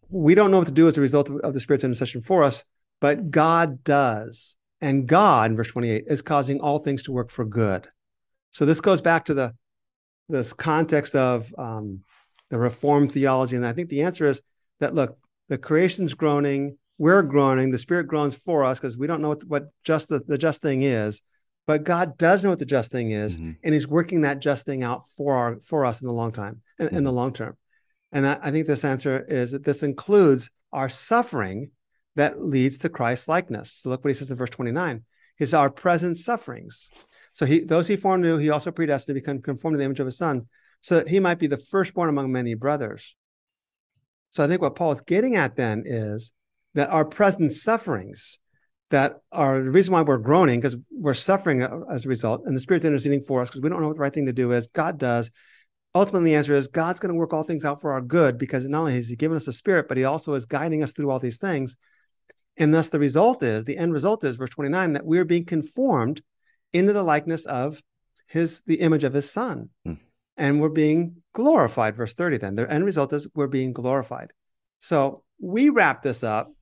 we don't know what to do as a result of, of the Spirit's intercession for us, but God does. And God, in verse 28, is causing all things to work for good. So this goes back to the this context of um, the Reformed theology. And I think the answer is that look, the creation's groaning, we're groaning, the Spirit groans for us because we don't know what, what just the, the just thing is. But God does know what the just thing is, Mhm. and He's working that just thing out for our for us in the long time, in, in the long term. And I, I think this answer is that this includes our suffering that leads to Christ likeness. So look what he says in verse 29. Is our present sufferings. So he those he foreknew, he also predestined to become conformed to the image of his son, so that he might be the firstborn among many brothers. So I think what Paul is getting at then is that our present sufferings that are the reason why we're groaning because we're suffering as a result, and the Spirit's interceding for us because we don't know what the right thing to do is. God does. Ultimately, the answer is God's going to work all things out for our good because not only has He given us a Spirit, but He also is guiding us through all these things. And thus, the result is the end result is verse 29 that we're being conformed into the likeness of His, the image of His Son. Hmm. And we're being glorified. Verse 30 then. The end result is we're being glorified. So we wrap this up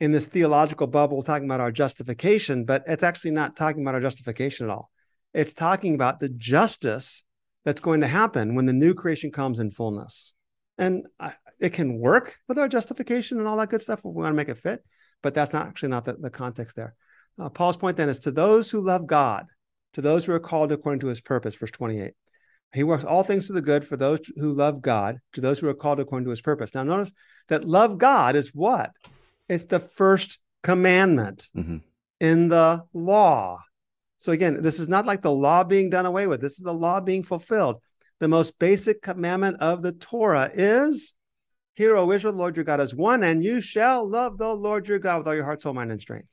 in this theological bubble talking about our justification, but it's actually not talking about our justification at all. It's talking about the justice that's going to happen when the new creation comes in fullness. And I, it can work with our justification and all that good stuff. If we want to make it fit, but that's not actually not the, the context there. Uh, Paul's point then is to those who love God, to those who are called according to his purpose, verse 28. He works all things to the good for those who love God, to those who are called according to his purpose. Now, notice that love God is what? It's the first commandment hmm in the law. So, again, this is not like the law being done away with, this is the law being fulfilled. The most basic commandment of the Torah is Hear, O Israel, the Lord your God is one, and you shall love the Lord your God with all your heart, soul, mind, and strength.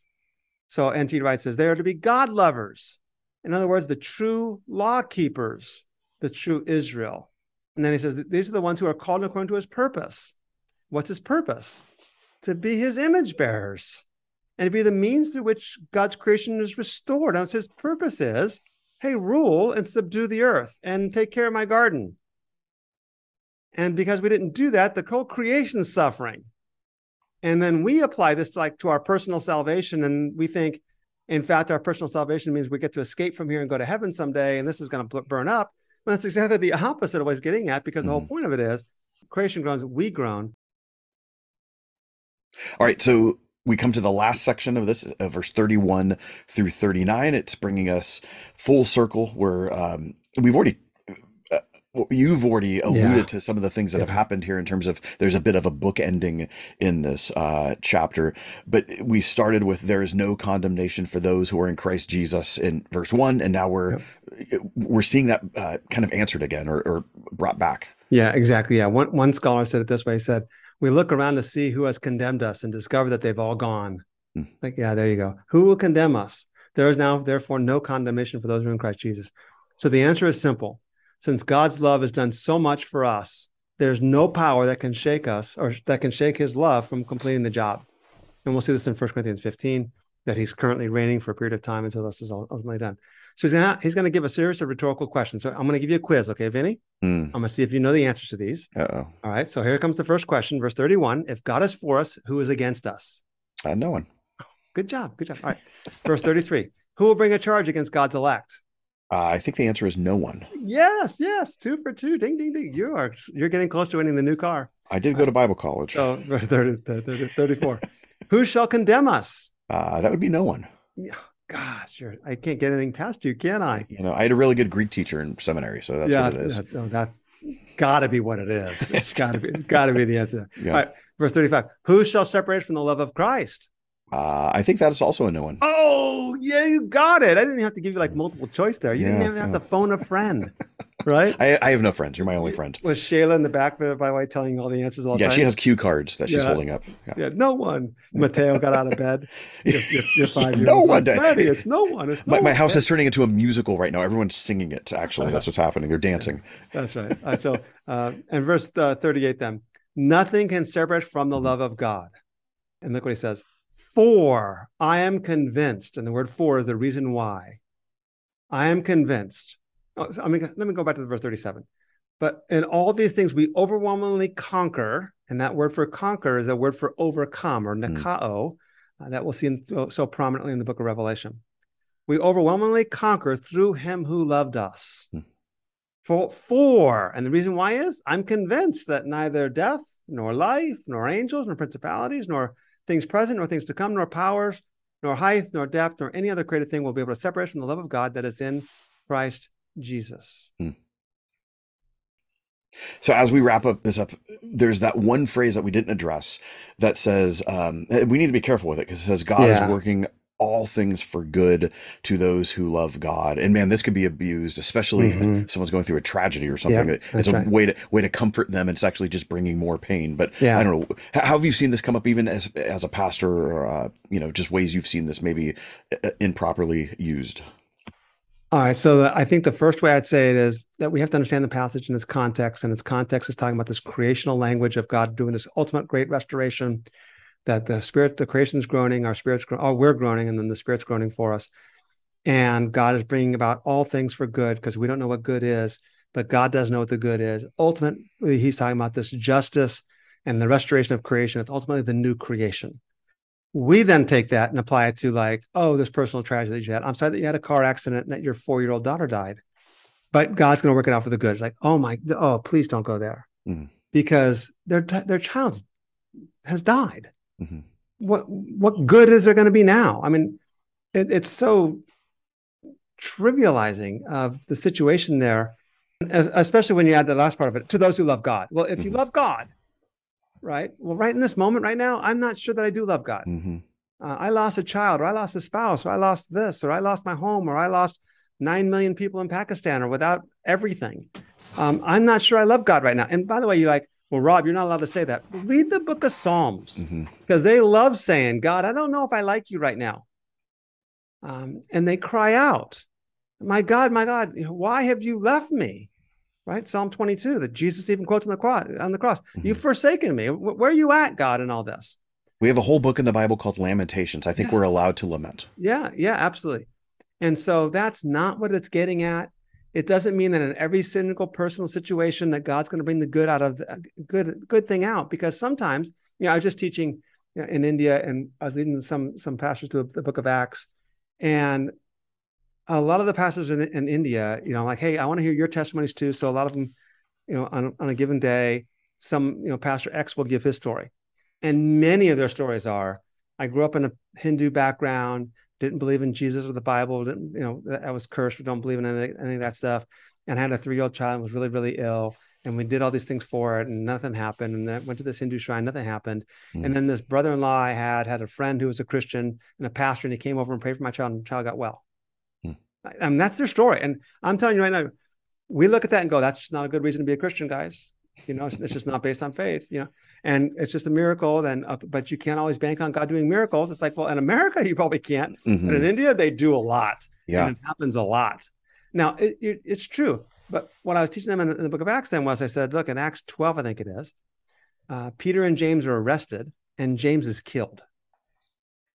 So N.T. Wright says they are to be God lovers. In other words, the true law keepers, the true Israel. And then he says these are the ones who are called according to his purpose. What's his purpose? To be his image bearers and to be the means through which God's creation is restored. Now, his purpose is hey, rule and subdue the earth and take care of my garden. And because we didn't do that, the whole creation is suffering. And then we apply this to like to our personal salvation, and we think, in fact, our personal salvation means we get to escape from here and go to heaven someday, and this is going to burn up. Well, that's exactly the opposite of what he's getting at, because the whole point of it is creation groans, we groan. All right, so we come to the last section of this, uh, verse 31 through 39. It's bringing us full circle where um, we've already. You've already alluded Yeah. to some of the things that have happened here in terms of there's a bit of a book ending in this uh, chapter, but we started with there is no condemnation for those who are in Christ Jesus in verse one, and now we're we're seeing that uh, kind of answered again or, or brought back. Yeah, exactly. Yeah. One one scholar said it this way. He said, We look around to see who has condemned us and discover that they've all gone. Hmm. Like, yeah, there you go. Who will condemn us? There is now, therefore, no condemnation for those who are in Christ Jesus. So the answer is simple. Since God's love has done so much for us, there's no power that can shake us or that can shake his love from completing the job. And we'll see this in 1 Corinthians 15, that he's currently reigning for a period of time until this is all ultimately done. So he's gonna he's gonna give a series of rhetorical questions. So I'm gonna give you a quiz, okay, Vinnie? Hmm. I'm gonna see if you know the answers to these. Uh-oh. All right. So here comes the first question, verse 31. If God is for us, who is against us? Uh, no one. Good job. Good job. All right. verse 33. Who will bring a charge against God's elect? Uh, I think the answer is no one. Yes, yes. Two for two. Ding, ding, ding. You are you're getting close to winning the new car. I did go to Bible college. [LAUGHS] Verse 30, 30, 34. Who shall condemn us? Uh, that would be no one. Gosh, you're, I can't get anything past you, can I? You know, I had a really good Greek teacher in seminary, so that's yeah, what it is. yeah, no, that's gotta be what it is. [LAUGHS] It's gotta be, gotta be the answer. Yeah. Right, verse 35. Who shall separate us from the love of Christ? Uh, I think that is also a no one. Oh, yeah, you got it. I didn't have to give you like multiple choice there. You didn't even have yeah. to phone a friend, [LAUGHS] right? I, I have no friends. You're my only friend. Was Shayla in the back, by the way, telling you all the answers all the Yeah, time? she has cue cards that she's Yeah. holding up. Yeah. Yeah, no one. Mateo got out of bed. [LAUGHS] Your, your, your five No one. It's no one. It's no My, my one. house is turning into a musical right now. Everyone's singing it. Actually, that's what's happening. They're dancing. [LAUGHS] That's right. Right, so, uh, and verse uh, 38 then, nothing can separate us from the love of God. And look what he says. For I am convinced, and the word for is the reason why. I am convinced. Oh, I mean, let me go back to the verse 37. But in all these things, we overwhelmingly conquer, and that word for conquer is a word for overcome or nikao, uh, that we'll see in, so, so prominently in the book of Revelation. We overwhelmingly conquer through him who loved us. For, for, and the reason why is I'm convinced that neither death, nor life, nor angels, nor principalities, nor things present, nor things to come, nor powers, nor height, nor depth, nor any other created thing will be able to separate us from the love of God that is in Christ Jesus. So as we wrap up this up, there's that one phrase that we didn't address that says um, we need to be careful with it because it says God Yeah. is working all things for good to those who love God. And man, this could be abused, especially Mhm. if someone's going through a tragedy or something. It's a right. way to way to comfort them. and It's actually just bringing more pain. But Yeah. I don't know. How have you seen this come up, even as as a pastor, or uh, you know, just ways you've seen this maybe uh, improperly used? All right. So the, I think the first way I'd say it is that we have to understand the passage in its context, and its context is talking about this creational language of God doing this ultimate great restoration. That the spirit, the creation's groaning, our spirits, gro- oh, we're groaning, and then the spirit's groaning for us. And God is bringing about all things for good because we don't know what good is, but God does know what the good is. Ultimately, He's talking about this justice and the restoration of creation. It's ultimately the new creation. We then take that and apply it to like, oh, this personal tragedy that you had. I'm sorry that you had a car accident and that your four year old daughter died, but God's going to work it out for the good. It's like, oh my, oh, please don't go there Mhm. because their their child has died. Mhm. What what good is there going to be now? I mean, it, it's so trivializing of the situation there, especially when you add the last part of it to those who love God. Well, if you Mhm. love God, right? Well, right in this moment, right now, I'm not sure that I do love God. Mhm. Uh, I lost a child, or I lost a spouse, or I lost this, or I lost my home, or I lost nine million people in Pakistan, or without everything. Um, I'm not sure I love God right now. And by the way, you're like, well, Rob, you're not allowed to say that. Mm-hmm. Read the book of Psalms mm-hmm. because they love saying, God, I don't know if I like you right now. Um, and they cry out, My God, my God, why have you left me? Right? Psalm 22 that Jesus even quotes on the cross. On the cross. Mm-hmm. You've forsaken me. Where are you at, God, in all this? We have a whole book in the Bible called Lamentations. I think Yeah. we're allowed to lament. Yeah, yeah, absolutely. And so that's not what it's getting at. It doesn't mean that in every single personal situation that God's going to bring the good out of the good good thing out. Because sometimes, you know, I was just teaching you know, in India, and I was leading some some pastors to the Book of Acts, and a lot of the pastors in, in India, you know, like, hey, I want to hear your testimonies too. So a lot of them, you know, on, on a given day, some you know, Pastor X will give his story, and many of their stories are, I grew up in a Hindu background didn't believe in Jesus or the Bible, didn't, you know, I was cursed, We don't believe in any, any of that stuff, and had a three year old child and was really, really ill. And we did all these things for it and nothing happened. And then went to this Hindu shrine, nothing happened. Mm. And then this brother in law I had had a friend who was a Christian and a pastor, and he came over and prayed for my child, and the child got well. Hmm. I, I mean, that's their story. And I'm telling you right now, we look at that and go, that's not a good reason to be a Christian, guys. You know, it's, it's just not based on faith, you know, and it's just a miracle. Then, uh, but you can't always bank on God doing miracles. It's like, well, in America, [LAUGHS] you probably can't. Mhm. But in India, they do a lot. Yeah. And it happens a lot. Now, it, it, it's true. But what I was teaching them in the, in the book of Acts then was I said, look, in Acts 12, I think it is, uh, Peter and James are arrested and James is killed.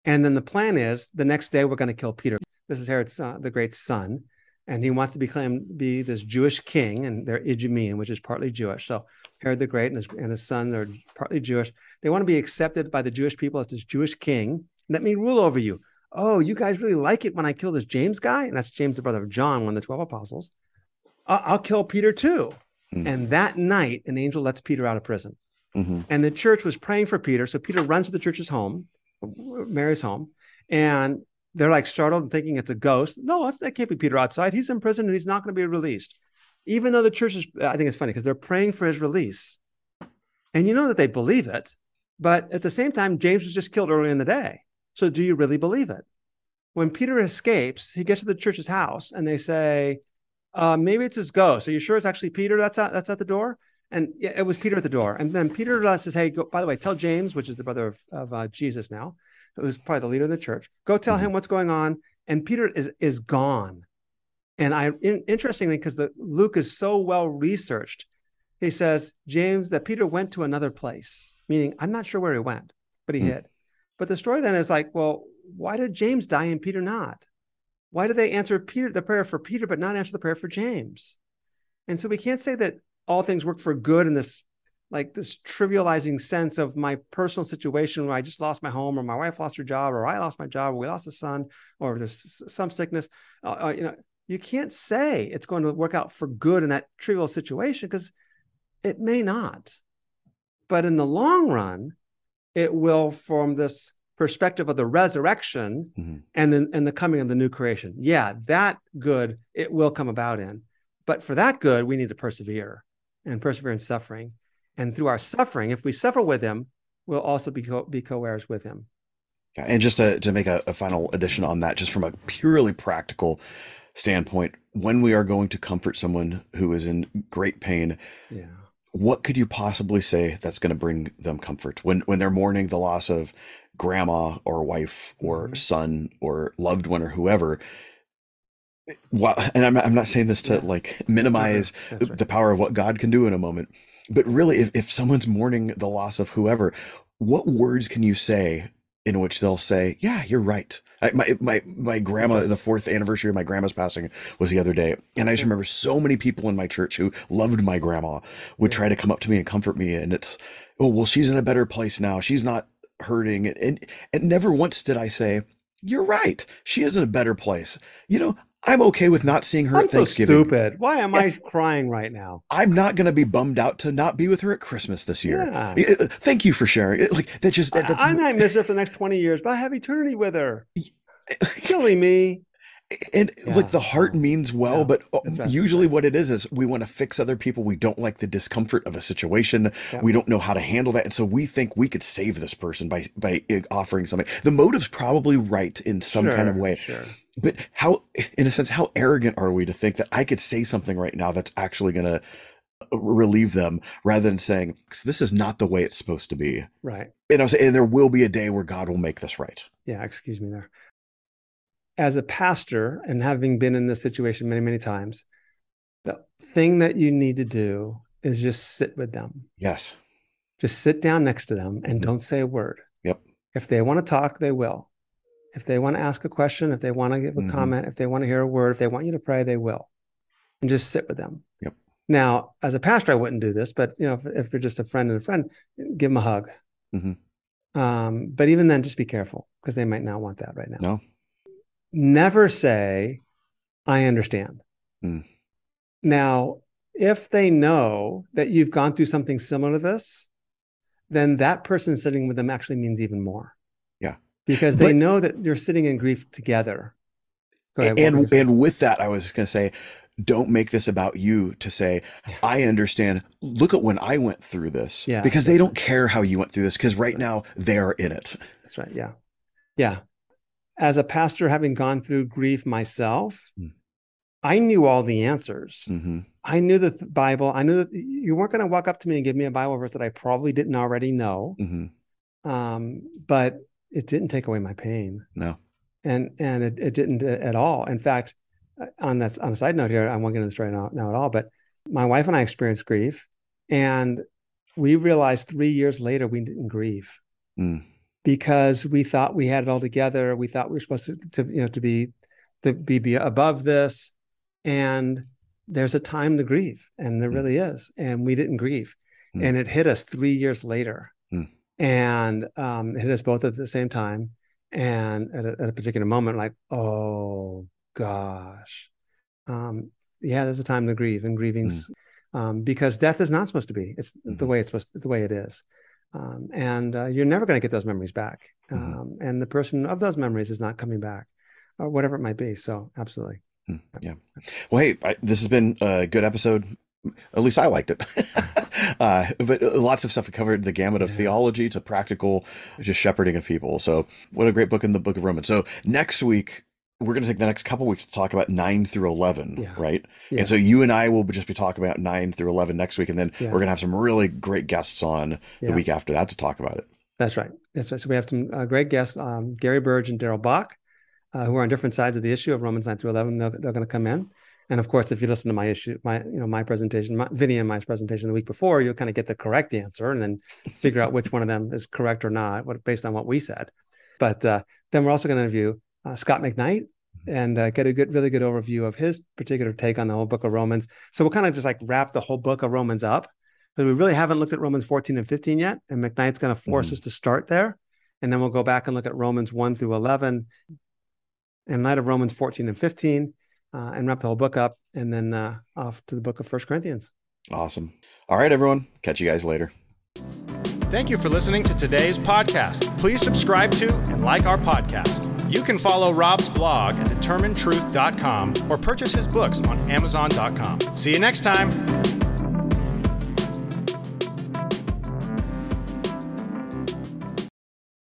And then the plan is the next day we're going to kill Peter. This is Herod's uh, the great son, and he wants to be claimed be this Jewish king, and they're Idumean, which is partly Jewish. So Herod the Great and his, and his son are partly Jewish. They want to be accepted by the Jewish people as this Jewish king. Let me rule over you. Oh, you guys really like it when I kill this James guy? And that's James, the brother of John, one of the 12 apostles. I- I'll kill Peter too. Hmm. And that night, an angel lets Peter out of prison. Mhm. And the church was praying for Peter. So Peter runs to the church's home, Mary's home, and they're like startled and thinking it's a ghost. No, that can't be Peter outside. He's in prison and he's not going to be released. Even though the church is, I think it's funny because they're praying for his release. And you know that they believe it. But at the same time, James was just killed early in the day. So do you really believe it? When Peter escapes, he gets to the church's house and they say, uh, maybe it's his ghost. Are you sure it's actually Peter that's out, that's at the door? And yeah, it was Peter at the door. And then Peter says, Hey, go, by the way, tell James, which is the brother of, of uh, Jesus now, who's probably the leader of the church, go tell him what's going on. And Peter is, is gone. And I, in, interestingly, because the Luke is so well researched, he says, James, that Peter went to another place, meaning I'm not sure where he went, but he Hmm. hid. But the story then is like, well, why did James die and Peter not? Why did they answer Peter the prayer for Peter, but not answer the prayer for James? And so we can't say that all things work for good in this like this trivializing sense of my personal situation where I just lost my home or my wife lost her job or I lost my job or we lost a son or there's some sickness. Uh, uh, you know, you can't say it's going to work out for good in that trivial situation because it may not. But in the long run, it will from this perspective of the resurrection Mhm. and then and the coming of the new creation. Yeah, that good it will come about in. But for that good, we need to persevere and persevere in suffering. And through our suffering, if we suffer with him, we'll also be co- be co-heirs with him. And just to, to make a, a final addition on that, just from a purely practical standpoint, when we are going to comfort someone who is in great pain, Yeah. what could you possibly say that's going to bring them comfort when when they're mourning the loss of grandma or wife or Mhm. son or loved one or whoever? Well, and I'm not, I'm not saying this to Yeah. like minimize right. the power of what God can do in a moment, but really, if, if someone's mourning the loss of whoever, what words can you say in which they'll say, "Yeah, you're right." I, my my my grandma, the fourth anniversary of my grandma's passing was the other day, and I just remember so many people in my church who loved my grandma would try to come up to me and comfort me, and it's, "Oh, well, she's in a better place now. She's not hurting. And, and never once did I say, You're right. She is in a better place. You know, I'm okay with not seeing her I'm at so Thanksgiving. stupid. Why am I crying right now? I'm not going to be bummed out to not be with her at Christmas this year. Yeah. Uh, Thank you for sharing. It- Like that just that, that's I, I might miss her for the next 20 years, but I have eternity with her. Killing [LAUGHS] me. and Yeah, like the heart yeah. means well, Yeah, but uh, right. usually what it is is we want to fix other people. We don't like the discomfort of a situation. Yeah. We don't know how to handle that, and so we think we could save this person by by uh, offering something. The motive's probably right in some kind of way, Sure. But how, in a sense, how arrogant are we to think that I could say something right now that's actually going to relieve them, rather than saying this is not the way it's supposed to be. Right. And I was, and there will be a day where God will make this right. Yeah. Excuse me there. As a pastor and having been in this situation many, many times, the thing that you need to do is just sit with them. Yes. Just sit down next to them and Mhm. don't say a word. Yep. If they want to talk, they will. If they want to ask a question, if they want to give a Mhm. comment, if they want to hear a word, if they want you to pray, they will. And just sit with them. Yep. Now, as a pastor, I wouldn't do this, but you know, if, if they're just a friend and a friend, give them a hug. Mhm. Um, but even then, just be careful because they might not want that right now. No. Never say, "I understand." Mm. Now, if they know that you've gone through something similar to this, then that person sitting with them actually means even more. Yeah. Because they But- know that you're sitting in grief together. Ahead, what were you and and with that i was going to say don't make this about you to say i understand look at when i went through this Yeah, because they don't care how you went through this because right now they're in it That's right. Yeah. Yeah. As a pastor, having gone through grief myself, Mm. I knew all the answers. hmm I knew the th- Bible. I knew that you weren't going to walk up to me and give me a Bible verse that I probably didn't already know. hmm Um, but it didn't take away my pain. no and and it, it didn't at all. In fact, uh, on that on a side note here, I won't get into this right now, now at all. But my wife and I experienced grief, and we realized three years later we didn't grieve Mm. because we thought we had it all together. We thought we were supposed to, to you know to be to be, be above this, and there's a time to grieve, and there Mm. really is, and we didn't grieve, Mm. and it hit us three years later. And um, hit us both at the same time, and at a, at a particular moment, like oh gosh, um, yeah, there's a time to grieve, and grieving's um, because death is not supposed to be. It's the Mhm. way it's supposed the way it is. Um, and uh, you're never going to get those memories back. Mhm. Um, and the person of those memories is not coming back, or whatever it might be. So, absolutely. Mm, yeah well hey I, this has been a good episode at least i liked it [LAUGHS] uh, but lots of stuff we covered the gamut of Yeah. theology to practical just shepherding of people so what a great book in the book of romans so next week we're going to take the next couple weeks to talk about 9 through 11 Yeah. right Yeah. And so you and I will just be talking about 9 through 11 next week. And then Yeah. we're going to have some really great guests on the week after that to talk about it. That's right. That's right. So we have some uh, great guests, um, Gary Burge and Darrell Bock, uh, who are on different sides of the issue of Romans 9 through 11. They're, they're going to come in. And of course, if you listen to my issue, my, you know, my presentation, my, Vinnie and my presentation the week before, you'll kind of get the correct answer and then figure out which one of them is correct or not, what, based on what we said. But uh, then we're also going to interview uh, Scot McKnight and uh, get a good, really good overview of his particular take on the whole book of Romans. So we'll kind of just like wrap the whole book of Romans up because we really haven't looked at Romans 14 and 15 yet. And McKnight's going to force Mhm. us to start there. And then we'll go back and look at Romans 1 through 11 in light of Romans 14 and 15 uh, and wrap the whole book up and then uh, off to the book of First Corinthians. Awesome. All right, everyone. Catch you guys later. Thank you for listening to today's podcast. Please subscribe to and like our podcast. You can follow Rob's blog at determinetruth.com or purchase his books on amazon.com. See you next time.